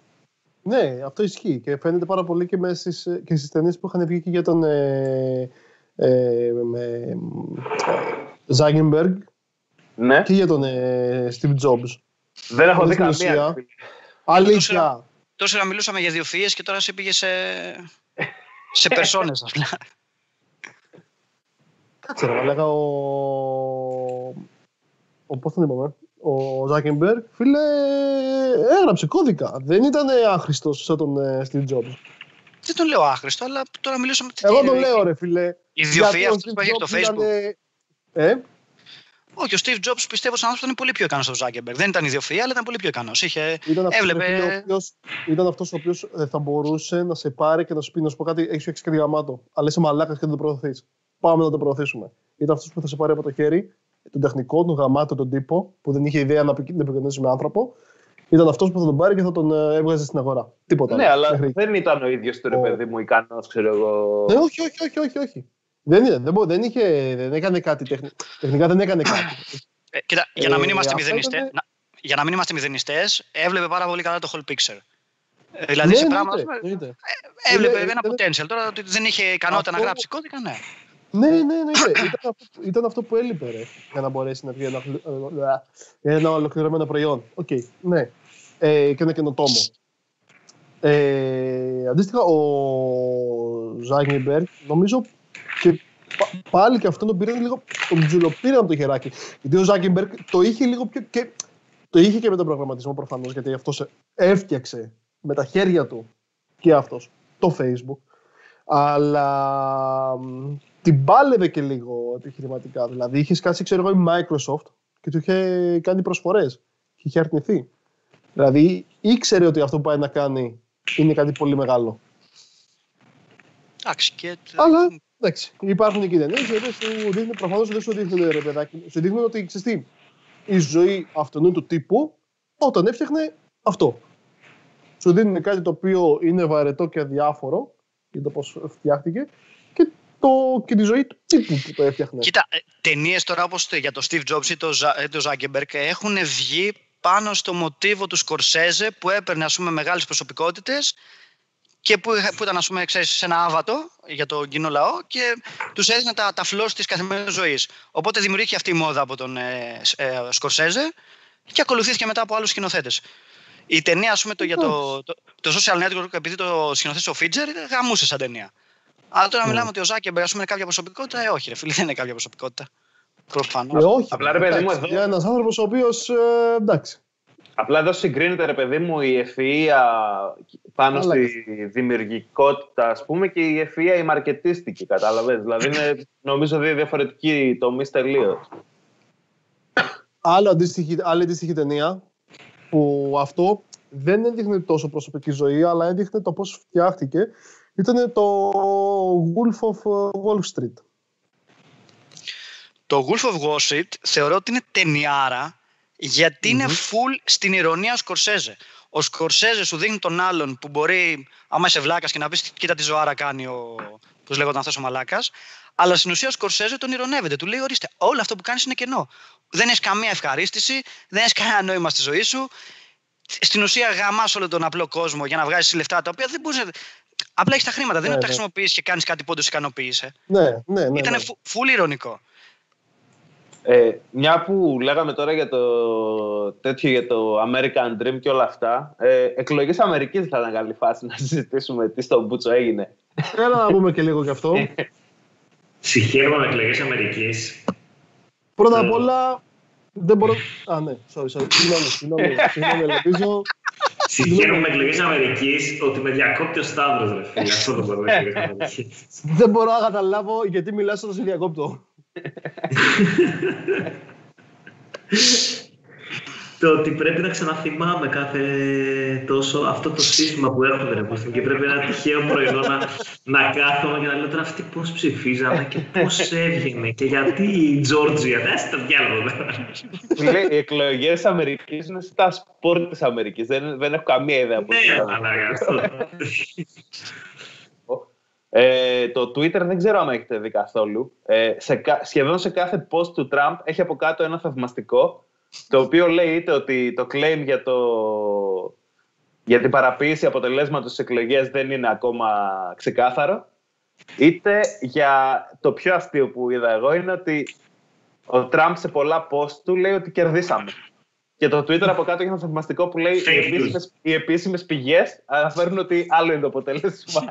Ναι, αυτό ισχύει και φαίνεται πάρα πολύ και, στις, και στις ταινίες που είχαν βγει και για τον ε, ε, με, ναι. και για τον ε, Steve Jobs. Δεν έχω δει καμία. Αλήθεια. Τόσο να μιλούσαμε για διοφυΐες και τώρα σε πήγε σε, σε περσόνες απλά. Κάτσε ρε, λέγα ο... ο... Πώς τον είπαμε, ο Ζάκεμπεργκ, φίλε, έγραψε κώδικα. Δεν ήταν άχρηστος σαν τον ε, Steve Jobs. Δεν τον λέω άχρηστο, αλλά τώρα μιλούσαμε... Εγώ τον λέω ρε φίλε. Η ιδιοφυΐα αυτή που έχει το Facebook. Ε; Όχι, ο Steve Jobs πιστεύω σαν άνθρωπο ήταν πολύ πιο ικανός από τον Zuckerberg. Δεν ήταν ιδιοφυή, αλλά ήταν πολύ πιο ικανός. Είχε... Ήταν έβλεπε... ήταν αυτός ο οποίος ε, θα μπορούσε να σε πάρει και να σου πει: Να σου πω κάτι, έχεις έξι κάτι γαμάτο. Αλλά είσαι μαλάκας και δεν το προωθείς. Πάμε να το προωθήσουμε. Ήταν αυτός που θα σε πάρει από το χέρι, τον τεχνικό, τον γαμάτο, τον τύπο, που δεν είχε ιδέα να επικοινωνήσει με άνθρωπο. Ήταν αυτός που θα τον πάρει και θα τον ε, έβγαζε στην αγορά. Τίποτα. Ναι, αλλά δεν ήταν ο ίδιος του ρε παιδί μου ικανός, ξέρω εγώ. Ναι, όχι, όχι, όχι, όχι. όχι. Δεν, είναι, δεν, δεν, είχε, δεν έκανε κάτι τεχνη, τεχνικά, δεν έκανε κάτι. Ε, κοίτα, για να μην ε, είμαστε μηδενιστές, ήταν... για να μην είμαστε μηδενιστές, έβλεπε πάρα πολύ καλά το whole picture. Ε, δηλαδή ναι, σε πράγματα. Ε, έβλεπε ένα potential. Τώρα ότι δεν είχε ικανότητα αυτό... να γράψει κώδικα, ναι. Ναι, ναι, ναι. ναι. ήταν, αυτό, ήταν αυτό που έλειπε ρε, για να μπορέσει να βγει ένα, ένα ολοκληρωμένο προϊόν. OK, okay, ναι. Ε, και ένα καινοτόμο. Ε, αντίστοιχα, ο Ζάκερμπεργκ νομίζω και πάλι και αυτό τον πήραν λίγο, τον τζουλοπήραν από το χεράκι. Γιατί ο Ζάκερμπεργκ το είχε λίγο πιο. Και, το είχε και με τον προγραμματισμό προφανώς, γιατί αυτός έφτιαξε με τα χέρια του και αυτός το Facebook. Αλλά την πάλευε και λίγο επιχειρηματικά. Δηλαδή είχε σκάσει, ξέρω εγώ, η Microsoft και του είχε κάνει προσφορές. Και είχε αρνηθεί. Δηλαδή ήξερε ότι αυτό που πάει να κάνει είναι κάτι πολύ μεγάλο. Εντάξει, και... Αλλά Εντάξει, υπάρχουν και ταινίε οι οποίες σου δείχνουν, προφανώς δεν σου δείχνουν ρε παιδάκι, σου δείχνουν ότι ξέρεις η ζωή αυτού του τύπου όταν έφτιαχνε αυτό. Σου δίνουν κάτι το οποίο είναι βαρετό και αδιάφορο για το πώς φτιάχτηκε και, το, και τη ζωή του τύπου που το έφτιαχνε. Κοίτα, ε, ταινίες τώρα όπως για το Steve Jobs ή το, το Zuckerberg έχουν βγει πάνω στο μοτίβο του Σκορσέζε που έπαιρνε ας πούμε μεγάλες προσωπικότητες και που, που ήταν ας πούμε, ξέρεις, σε ένα άβατο για τον κοινό λαό και τους έδινε τα, τα φλός της καθημερινής ζωής. Οπότε δημιουργήθηκε αυτή η μόδα από τον ε, ε, Σκορσέζε και ακολουθήθηκε μετά από άλλους σκηνοθέτες. Η ταινία, ας πούμε, το, για το, το, το social network, επειδή το σκηνοθέτησε ο Φίτζερ, γαμούσε σαν ταινία. Αλλά τώρα mm. μιλάμε ότι ο Ζάκεμπερ, ας πούμε, είναι κάποια προσωπικότητα. Ε, όχι, ρε φίλε, δεν είναι κάποια προσωπικότητα. Προφανώς. Ε, όχι. Απλά ρε παιδί μου εδώ. Ένας άνθρωπος ο οποίος. Ε, εντάξει. Απλά εδώ συγκρίνεται, ρε παιδί μου, η ευφυΐα πάνω στη δημιουργικότητα, ας πούμε, και η ευφυΐα η μαρκετίστικη, κατάλαβες. δηλαδή, είναι, νομίζω, δύο διαφορετικοί τομείς τελείως. Άλλο αντίστοιχη, άλλη αντίστοιχη ταινία, που αυτό δεν έδειχνε τόσο προσωπική ζωή, αλλά έδειχνε το πώς φτιάχτηκε, ήταν το Wolf of Wall Street. Το Wolf of Wall Street θεωρώ ότι είναι ταινιάρα Γιατί είναι full στην ηρωνία ο Σκορσέζε. Ο Σκορσέζε σου δείχνει τον άλλον που μπορεί, άμα είσαι βλάκας και να πεις: Κοίτα τι ζωάρα κάνει ο. Πώς λέγονταν αυτός ο Μαλάκας. Αλλά στην ουσία ο Σκορσέζε τον ηρωνεύεται. Του λέει: Ορίστε, όλο αυτό που κάνεις είναι κενό. Δεν έχεις καμία ευχαρίστηση, δεν έχεις κανένα νόημα στη ζωή σου. Στην ουσία γαμάς όλο τον απλό κόσμο για να βγάζεις λεφτά τα οποία δεν μπορείς Απλά έχεις τα χρήματα. δεν είναι ότι τα ναι, ναι. χρησιμοποιείς και κάνεις κάτι που όντως ικανοποίησε. Ναι, ναι, ναι. Ήταν ναι. φουλ ηρωνικό. Ε, μια που λέγαμε τώρα για το τέτοιο για το American Dream και όλα αυτά, ε, εκλογές Αμερικής θα ήταν καλή φάση να συζητήσουμε τι στον Μπούτσο έγινε. Έλα να πούμε και λίγο γι' αυτό. Συγχαίρουμε με εκλογές Αμερικής. Πρώτα απ' όλα, δεν μπορώ... Α, ναι, sorry, sorry. Συγγνώμη, συγγνώμη, συγγνώμη, ελπίζω. Συγχαίρουμε με εκλογές Αμερικής ότι με διακόπτει ο Σταύρος, ρε φίλε. Αυτό το μπορώ να Δεν μπορώ να καταλάβω γιατί μιλάς όταν σε διακόπτω το ότι πρέπει να ξαναθυμάμαι κάθε τόσο αυτό το σύστημα που έχουμε ρε και πρέπει ένα τυχαίο πρωινό να, να κάθομαι και να λέω τώρα αυτοί πώς ψηφίζαμε και πώς έβγαινε και γιατί η Τζόρτζια, δεν στο διάλογο. Λέει, οι εκλογές Αμερικής είναι στα σπορ της Αμερικής, δεν, δεν έχω καμία ιδέα. Ναι, αλλά αυτό. Ε, το Twitter δεν ξέρω αν έχετε δει καθόλου. Ε, σε, σχεδόν σε κάθε post του Τραμπ έχει από κάτω ένα θαυμαστικό το οποίο λέει είτε ότι το claim για, το, για την παραποίηση αποτελέσματος στις εκλογές δεν είναι ακόμα ξεκάθαρο είτε για το πιο αστείο που είδα εγώ είναι ότι ο Τραμπ σε πολλά post του λέει ότι κερδίσαμε. Και το Twitter από κάτω έχει ένα θαυμαστικό που λέει οι επίσημες, οι επίσημες πηγές αναφέρουν ότι άλλο είναι το αποτέλεσμα.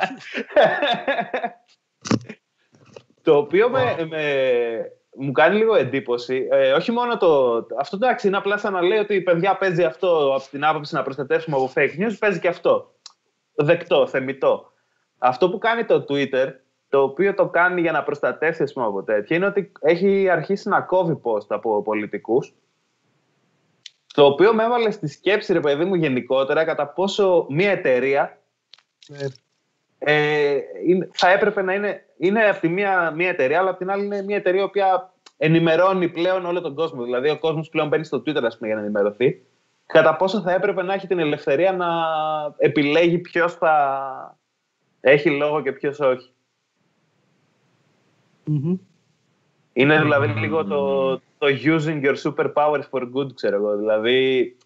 το οποίο με, μου κάνει λίγο εντύπωση. Ε, όχι μόνο το. Αυτό εντάξει είναι απλά σαν να λέει ότι η παιδιά παίζει αυτό από την άποψη να προστατεύσουμε από fake news, παίζει και αυτό. Δεκτό, θεμητό. Αυτό που κάνει το Twitter, το οποίο το κάνει για να προστατεύσει πούμε, από τέτοια, είναι ότι έχει αρχίσει να κόβει post από πολιτικούς το οποίο με έβαλε στη σκέψη, ρε παιδί μου, γενικότερα, κατά πόσο μια εταιρεία ε, ε θα έπρεπε να είναι, είναι από τη μία, μία εταιρεία, αλλά από την άλλη είναι μια εταιρεία η οποία ενημερώνει πλέον όλο τον κόσμο. Δηλαδή, ο κόσμος πλέον μπαίνει στο Twitter ας πούμε, για να ενημερωθεί. Κατά πόσο θα έπρεπε να έχει την ελευθερία να επιλέγει ποιος θα έχει λόγο και ποιος όχι. Είναι δηλαδή λίγο το, το using your superpowers for good, ξέρω εγώ. Δηλαδή,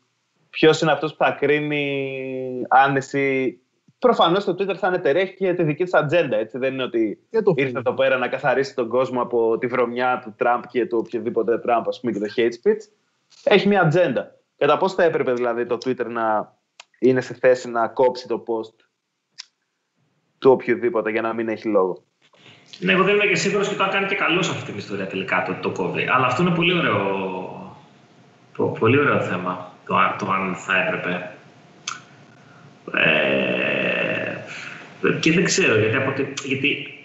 ποιος είναι αυτός που θα κρίνει αν εσύ. Προφανώς το Twitter θα είναι εταιρεία και τη δική της ατζέντα. Έτσι. Δεν είναι ότι ήρθε εδώ πέρα να καθαρίσει τον κόσμο από τη βρωμιά του Τραμπ και του οποιοδήποτε Τραμπ, ας πούμε, και το hate speech. Έχει μια ατζέντα. Κατά πώς θα έπρεπε δηλαδή το Twitter να είναι σε θέση να κόψει το post του οποιοδήποτε για να μην έχει λόγο; Ναι, εγώ δεν είμαι και σίγουρος και το αν κάνει και καλός σε αυτή την ιστορία τελικά το, το κόβει. Αλλά αυτό είναι πολύ ωραίο, το, πολύ ωραίο θέμα. Το, το αν θα έπρεπε. Ε, και δεν ξέρω γιατί, από, γιατί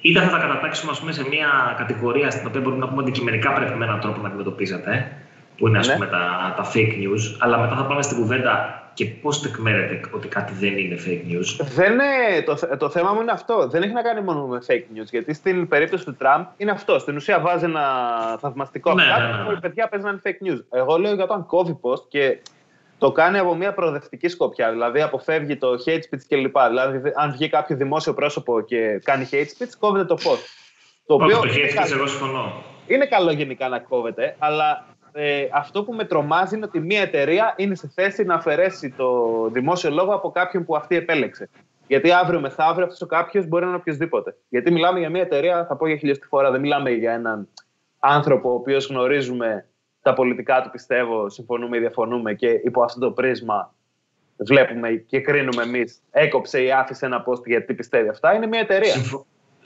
είτε θα τα κατατάξουμε ας πούμε, σε μια κατηγορία στην οποία μπορούμε να πούμε αντικειμενικά πρέπει με έναν τρόπο να αντιμετωπίζετε, που είναι ας ναι. πούμε, τα, τα fake news, αλλά μετά θα πάμε στην κουβέντα και πώς τεκμέρεται ότι κάτι δεν είναι fake news; Δεν είναι, το, το θέμα μου είναι αυτό. Δεν έχει να κάνει μόνο με fake news. Γιατί στην περίπτωση του Τραμπ είναι αυτό. Στην ουσία βάζει ένα θαυμαστικό ναι, ναι, ναι, ναι. Οι παιδιά παίζουν fake news. Εγώ λέω για το αν κόβει post και το κάνει από μια προοδευτική σκοπιά. Δηλαδή αποφεύγει το hate speech κλπ. Δηλαδή, αν βγει κάποιο δημόσιο πρόσωπο και κάνει hate speech, κόβεται το post. Το οποίο το hate speech, εγώ συμφωνώ. Είναι καλό γενικά να κόβεται, αλλά ε, αυτό που με τρομάζει είναι ότι μια εταιρεία είναι σε θέση να αφαιρέσει το δημόσιο λόγο από κάποιον που αυτή επέλεξε. Γιατί αύριο μεθαύριο αυτός ο κάποιος μπορεί να είναι οποιοδήποτε. Γιατί μιλάμε για μια εταιρεία, θα πω για χιλιοστή φορά, δεν μιλάμε για έναν άνθρωπο ο οποίος γνωρίζουμε τα πολιτικά του, πιστεύω, συμφωνούμε ή διαφωνούμε και υπό αυτό το πρίσμα βλέπουμε και κρίνουμε εμείς. Έκοψε ή άφησε ένα post γιατί πιστεύει αυτά. Είναι μια εταιρεία.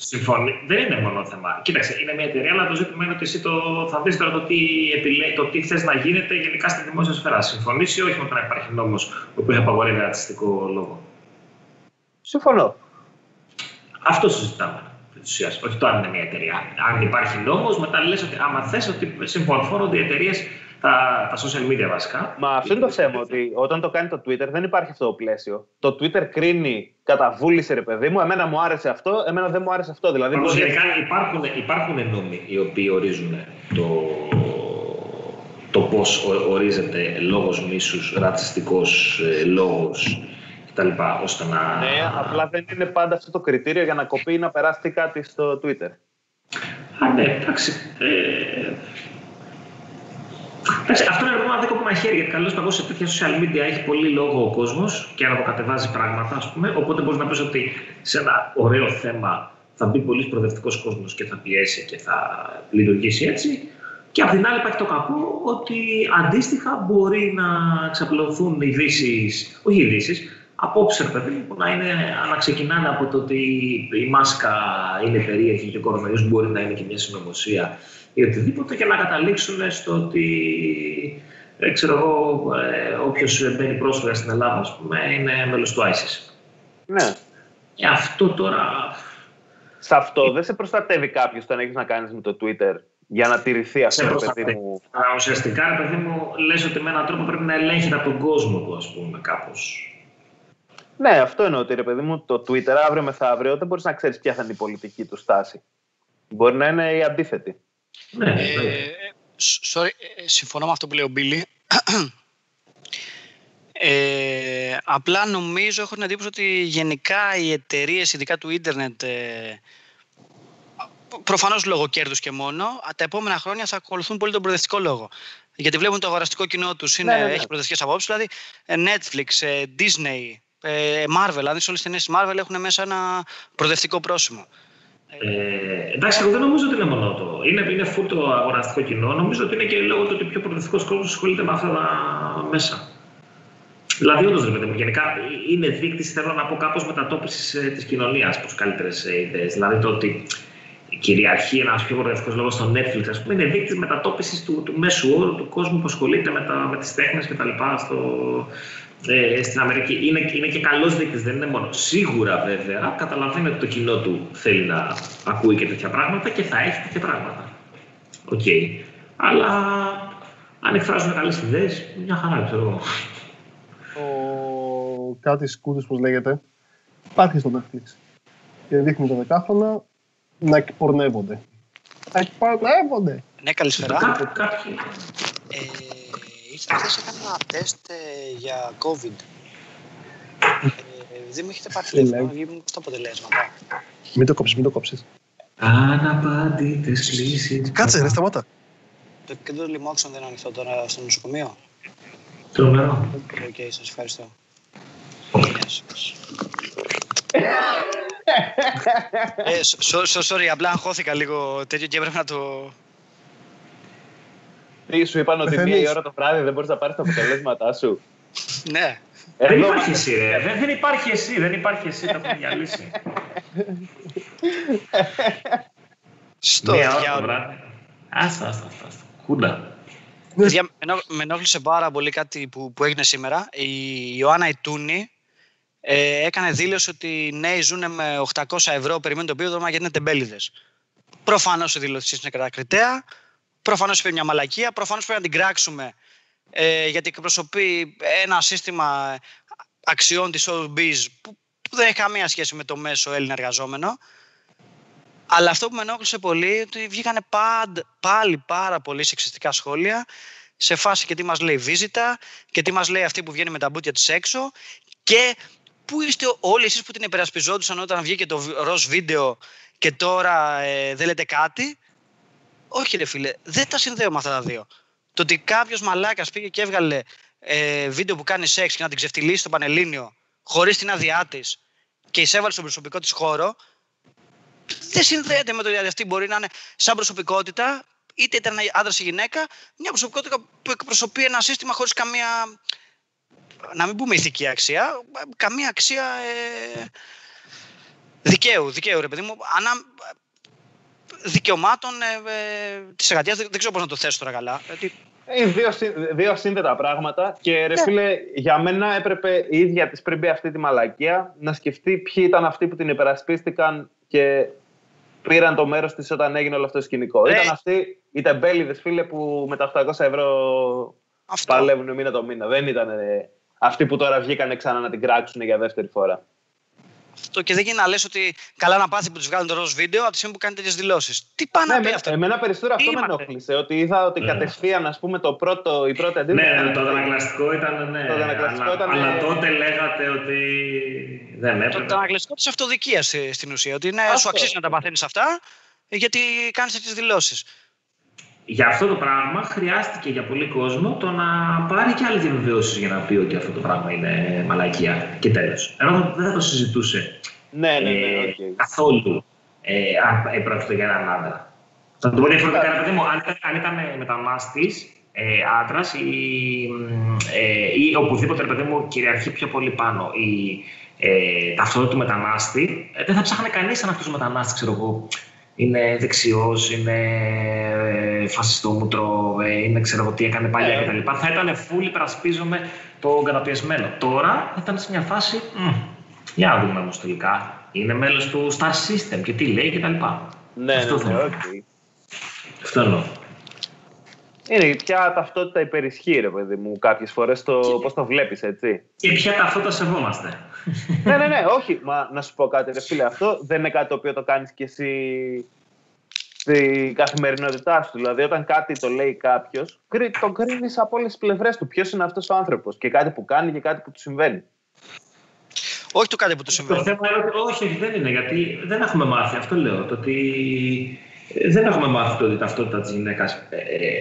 Συμφωνεί. Δεν είναι μόνο θέμα. Κοίταξε, είναι μια εταιρεία, αλλά το ζήτημα είναι ότι εσύ το, θα δεις τώρα το τι, επιλέ... το τι θες να γίνεται γενικά στην δημόσια σφαίρα. Συμφωνείς ή όχι με το να υπάρχει νόμος ο οποίος απαγορεύει ρατσιστικό λόγο; Συμφωνώ. Αυτό συζητάμε. Όχι το αν είναι μια εταιρεία. Αν υπάρχει νόμος, μετά λες ότι άμα θες ότι συμφωνώ ότι οι εταιρείες τα, τα social media βασικά. Μα αυτό είναι το θέμα, ότι όταν το κάνει το Twitter δεν υπάρχει αυτό το πλαίσιο. Το Twitter κρίνει κατά βούληση, ρε παιδί μου, εμένα μου άρεσε αυτό, εμένα δεν μου άρεσε αυτό. Δηλαδή, γενικά υπάρχουν, υπάρχουν νόμοι οι οποίοι ορίζουν το, το πώς ορίζεται λόγος μίσους, ρατσιστικός ε, λόγος κτλ. ώστε να... Ναι, απλά δεν είναι πάντα αυτό το κριτήριο για να κοπεί ή να περάσει κάτι στο Twitter. Α, ναι, εντάξει. Ε, Εντάξει, αυτό είναι ένα δίκοπο μαχαίρι γιατί καλώς παγώς σε τέτοια social media έχει πολύ λόγο ο κόσμος και να κατεβάζει πράγματα, ας πούμε. Οπότε μπορείς να πεις ότι σε ένα ωραίο θέμα θα μπει πολύς προοδευτικός κόσμος και θα πιέσει και θα λειτουργήσει έτσι. Και απ' την άλλη υπάρχει το κακό ότι αντίστοιχα μπορεί να εξαπλωθούν ειδήσεις, όχι ειδήσεις, απόψε, παιδί που να, είναι, να ξεκινάνε από το ότι η μάσκα είναι περίεργη και ο κορονοϊός μπορεί να είναι και μια συνωμοσία ή οτιδήποτε και να καταλήξουν στο ότι ε, ξέρω εγώ, ε, όποιος μπαίνει πρόσφυγα στην Ελλάδα, ας πούμε, είναι μέλος του ISIS. Ναι. Και αυτό τώρα... Σε αυτό δεν σε προστατεύει κάποιος όταν έχεις να κάνεις με το Twitter για να τηρηθεί αυτό, το παιδί μου. Αλλά ουσιαστικά, ρε παιδί μου, λες ότι με έναν τρόπο πρέπει να ελέγχεται από τον κόσμο του, ας πούμε, κάπως. Ναι, αυτό εννοώ ότι, ρε παιδί μου, το Twitter αύριο μεθαύριο δεν μπορείς να ξέρεις ποια θα είναι η πολιτική του στάση. Μπορεί να είναι η αντίθετη. Ναι, ε, sorry, ε, συμφωνώ με αυτό που λέει ο Μπίλι. Ε, απλά νομίζω, έχω την εντύπωση ότι γενικά οι εταιρείες, ειδικά του ίντερνετ, ε, προφανώς λόγω κέρδους και μόνο, τα επόμενα χρόνια θα ακολουθούν πολύ τον προοδευτικό λόγο. Γιατί βλέπουν το αγοραστικό κοινό τους ναι, ναι, ναι. έχει προοδευτικέ απόψεις. Δηλαδή, ε, Netflix, ε, Disney, Marvel, αν δει όλε τι ταινίες Marvel έχουν μέσα ένα προοδευτικό πρόσημο. Ε, εντάξει, εγώ δεν νομίζω ότι είναι μόνο το. Είναι, είναι full το αγοραστικό κοινό. Νομίζω ότι είναι και λόγω του ότι πιο προοδευτικός κόσμος ασχολείται με αυτά τα μέσα. Δηλαδή, όντως δεν γενικά είναι δείκτης, θέλω να πω, κάπως μετατόπισης ε, της κοινωνίας προς καλύτερες ιδέες. Δηλαδή, το ότι κυριαρχεί ένας πιο προοδευτικός λόγος στο Netflix, ας πούμε, είναι δείκτης μετατόπισης του, του μέσου όρου του κόσμου που ασχολείται με, με τις τέχνες κτλ. Στο, ε, στην Αμερική. Είναι, είναι και καλός δείκτης, δεν είναι μόνο. Σίγουρα βέβαια καταλαβαίνει ότι το κοινό του θέλει να ακούει και τέτοια πράγματα και θα έχει τέτοια πράγματα. OK. Okay. Αλλά αν εκφράζουν καλές ιδέες, μια χαρά ξέρω εγώ. Ο κάτι σκούτη, πώς λέγεται, υπάρχει στο Netflix. Και δείχνει τα δεκάχρονα να εκπορνεύονται. Να εκπορνεύονται. Ναι, καλησπέρα. Κάποιοι. Ε, χθε έκανα ένα τεστ ε, για COVID. Ε, δεν μου έχετε πάρει τηλέφωνο, βγήκαν στα αποτελέσματα. Μην το κόψεις, μην το κόψεις. Αναπάντητες λύσεις. Κάτσε ρε, σταμάτα. Το κέντρο λοιμόξεων δεν είναι ανοιχτό τώρα στο νοσοκομείο. Τρομερό. OK, okay, σας ευχαριστώ. ε, sorry, απλά αγχώθηκα λίγο τέτοιο και έπρεπε να το... Τι σου είπαν ότι μία η ώρα το βράδυ δεν μπορείς να πάρεις τα αποτελέσματά σου. Ναι. Δεν υπάρχεις εσύ, ρε. Δεν, δεν υπάρχεις εσύ, δεν υπάρχεις εσύ, το έχω διαλύσει. Στο διάολο. Άστα, άστα, άστα. Κούντα. με ενόχλησε πάρα πολύ κάτι που, που έγινε σήμερα. Η Ιωάννα Ιτούνη ε, έκανε δήλωση ότι οι νέοι ζουν με 800 ευρώ, περιμένουν το πίδωμα γιατί είναι τεμπέληδες. Προφανώς η δήλωση είναι κατακριτέα. Προφανώς είπε μια μαλακία, προφανώς πρέπει να την κράξουμε ε, γιατί εκπροσωπεί ένα σύστημα αξιών της OBS που, που δεν έχει καμία σχέση με το μέσο Έλληνα εργαζόμενο. Αλλά αυτό που με ενόχλησε πολύ ότι βγήκανε πάλι πάρα πολύ σεξιστικά σχόλια σε φάση και τι μας λέει βίζητα και τι μας λέει αυτή που βγαίνει με τα μπούτια της έξω και πού είστε όλοι εσείς που την υπερασπιζόντουσαν όταν βγήκε το ροζ βίντεο και τώρα ε, δεν λέτε κάτι όχι, ρε φίλε, δεν τα συνδέω με αυτά τα δύο. Το ότι κάποιος μαλάκας πήγε και έβγαλε ε, βίντεο που κάνει σεξ και να την ξεφτυλίσει στο Πανελλήνιο χωρίς την άδειά της και εισέβαλε στον προσωπικό της χώρο, δεν συνδέεται με το ότι αυτή μπορεί να είναι σαν προσωπικότητα, είτε ήταν άντρας ή γυναίκα, μια προσωπικότητα που εκπροσωπεί ένα σύστημα χωρίς καμία. Να μην πούμε ηθική αξία, καμία αξία ε, δικαίου, δικαίου ρε παιδί μου. Ανά, δικαιωμάτων ε, ε, της εργατίας. Δεν, δεν, ξέρω πώς να το θέσω τώρα καλά. Γιατί... Είναι δύο, δύο σύνδετα πράγματα και ρε ναι. φίλε, για μένα έπρεπε η ίδια της πριν μπει αυτή τη μαλακία να σκεφτεί ποιοι ήταν αυτοί που την υπερασπίστηκαν και πήραν το μέρος της όταν έγινε όλο αυτό το σκηνικό. Ήταν αυτοί οι τεμπέληδες φίλε που με τα 800 ευρώ αυτό. παλεύουν μήνα το μήνα. Δεν ήταν ε, αυτοί που τώρα βγήκαν ξανά να την κράξουν για δεύτερη φορά. Αυτό και δεν γίνει να λες ότι καλά να πάθει που τους βγάλουν το ροζ βίντεο από τη στιγμή που κάνει τέτοιες δηλώσεις. Τι πάνε Ναι, να πει εμένα, αυτό; εμένα περισσότερο αυτό με είμαστε; ενόχλησε. Ότι είδα ότι Ναι. κατευθείαν, ας πούμε, το πρώτο, η πρώτη αντίδραση. Ναι, το αντανακλαστικό ήταν, ναι. Το αντανακλαστικό αλλά, ήταν- αλλά τότε λέγατε ότι δεν Το, έπρεπε. το ανακλαστικό της αυτοδικίας στην ουσία. Ότι ναι, Αυτό. σου αξίζει να τα παθαίνεις αυτά γιατί κάνεις τέτοιες δηλώσεις. Για αυτό το πράγμα χρειάστηκε για πολύ κόσμο το να πάρει και άλλες διαβεβαιώσεις για να πει ότι αυτό το πράγμα είναι μαλακία. Και τέλος. Ενώ δεν θα το συζητούσε Ναι, ναι, ναι, ε, οκ. καθόλου ε, αν ε, πρόκειται για έναν άντρα. Θα το πω διαφορετικά, ρε παιδί μου, αν ήταν, αν ήταν μετανάστη, ε, άντρας ή, μ, ε, ή οπουδήποτε ρε παιδί μου κυριαρχεί πιο πολύ πάνω η ε, ταυτότητα του μετανάστη, ε, δεν θα ψάχνε κανείς αν αυτός ο μετανάστη, ξέρω εγώ, είναι δεξιός, είναι ε, φασιστόμουτρο, ε, είναι ξέρω εγώ τι έκανε παλιά Ε. κτλ. Θα ήταν full υπερασπίζομαι τον καταπιεσμένο. Τώρα θα ήταν σε μια φάση. μ, για να δούμε όμως τελικά. Είναι μέλος του Star System και τι λέει κτλ. Ναι, αυτό ναι, ναι, θα- οκ. Αυτό εννοώ. Είναι ποια ταυτότητα υπερισχύει, ρε παιδί μου, κάποιες φορές το πώς το βλέπεις, έτσι. Και ποια ταυτότητα σεβόμαστε. ναι, ναι, ναι, όχι. Μα να σου πω κάτι, ρε φίλε, αυτό δεν είναι κάτι το οποίο το κάνεις κι εσύ στην καθημερινότητά σου. Δηλαδή, όταν κάτι το λέει κάποιος, το κρίνει από όλες τις πλευρές του. Ποιος είναι αυτός ο άνθρωπος; Και κάτι που κάνει και κάτι που του συμβαίνει. Όχι το κάτι που του Το συμβαίνει. θέμα είναι ότι όχι, όχι, δεν είναι γιατί δεν έχουμε μάθει. Αυτό λέω. Το ότι ε, δεν έχουμε μάθει το ότι η ταυτότητα της γυναίκας ε,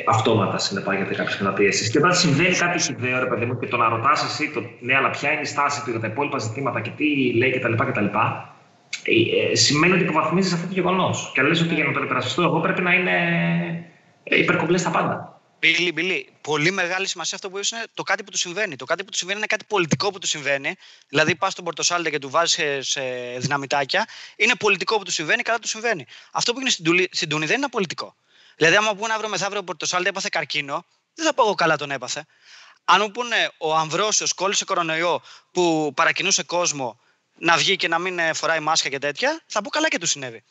αυτόματα συνεπάγεται κάποιες καταπιέσεις. Και όταν συμβαίνει κάτι χιδαίο, ρε παιδί μου, και το να ρωτάς εσύ, το, ναι, αλλά ποια είναι η στάση του για τα υπόλοιπα ζητήματα και τι λέει κτλ. κτλ. Ε, ε, σημαίνει ότι υποβαθμίζεις αυτό το γεγονός. Και λες ότι για να το υπερασπιστώ εγώ πρέπει να είναι ε, υπερκομπλές στα πάντα. Μπίλι, Μπίλι, πολύ μεγάλη σημασία αυτό που είπες είναι το κάτι που του συμβαίνει. Το κάτι που του συμβαίνει είναι κάτι πολιτικό που του συμβαίνει. Δηλαδή, πας στον Πορτοσάλτε και του βάζεις σε δυναμιτάκια. Είναι πολιτικό που του συμβαίνει, καλά του συμβαίνει. Αυτό που έγινε στην, Τουλή, στην Τούνη δεν είναι πολιτικό. Δηλαδή, άμα πούνε αύριο μεθαύριο ο Πορτοσάλτε έπαθε καρκίνο, δεν θα πω εγώ καλά τον έπαθε. Αν μου πούνε ο Αμβρόσιος κόλλησε κορονοϊό που παρακινούσε κόσμο να βγει και να μην ε, φοράει μάσκα και τέτοια, θα πω καλά και του συνέβη.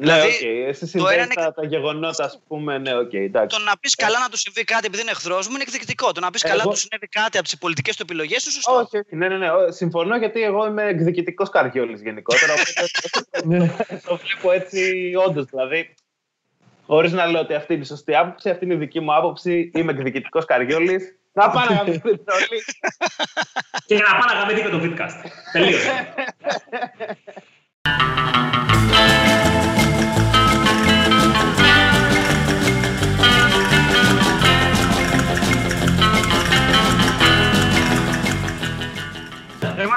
Δηλαδή, Δηλαδή, ναι, οκ. Εσύ το συνδέεις ένα είναι- τα, τα γεγονότα, ας πούμε, ναι, οκ, εντάξει. Το να πεις καλά να του συμβεί κάτι επειδή είναι εχθρός μου είναι εκδικητικό. Το να πεις καλά Εγώ- του συνέβη κάτι από τις πολιτικές του επιλογές είναι σωστό. Όχι, όχι, ναι, ναι, ναι. Ω, Συμφωνώ γιατί εγώ είμαι εκδικητικός καριόλη γενικότερα. Οπότε το βλέπω έτσι, όντως. Δηλαδή, χωρίς να λέω ότι αυτή είναι η σωστή άποψη, αυτή είναι η δική μου άποψη. Είμαι εκδικητικός καριόλη. Να πάνε να μην όλοι. Και να πάω να γαμηθεί και το Vidcast. Τελείωσε.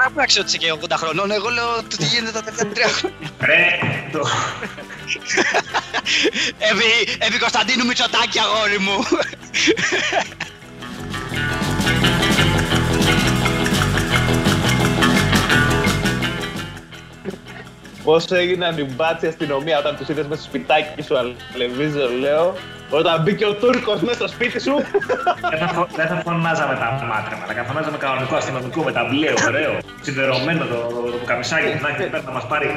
Εγώ δεν πρέπει ότι είσαι και 80 χρονών. Εγώ λέω το τι γίνεται τα τελευταία τρία χρόνια. Ρε, το... Εύη, Εύη Κωνσταντίνου Μητσοτάκη, αγόρι μου. Πώς έγιναν οι μπάτσι αστυνομία όταν τους είδες μέσα στο σπιτάκι σου, αλεβίζω, λέω. Όταν μπήκε ο Τούρκος μέσα στο σπίτι σου. δεν, θα, φω- δεν θα φωνάζαμε τα μάτρεμα, αλλά θα φωνάζαμε κανονικό αστυνομικό με ταμπλέ, ωραίο, σιδερωμένο το, το, το καμισάκι που θα έχει πέρα να μας πάρει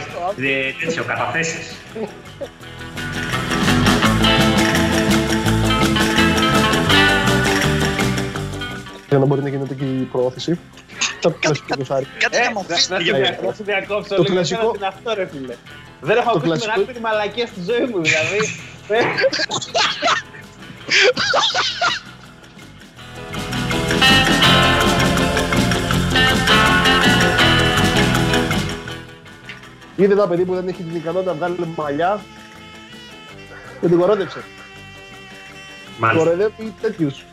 ε, τέτοιο, καταθέσεις. Για να μπορεί να γίνεται και η προώθηση. Το κλασικό δοσάρι. Κάτι Ε, να να- μου να αφήσει σε για δια- μένα. να σε διακόψω Το λίγο. κλασικό- Είναι αυτό, ρε φίλε. Δεν έχω Το ακούσει κλασικό- μεγαλύτερη μαλακία στη ζωή μου, δηλαδή. Είδε ένα παιδί που δεν έχει την ικανότητα να βγάλει μαλλιά και την κορόδεψε. Μάλιστα. Κοροϊδεύει τέτοιους.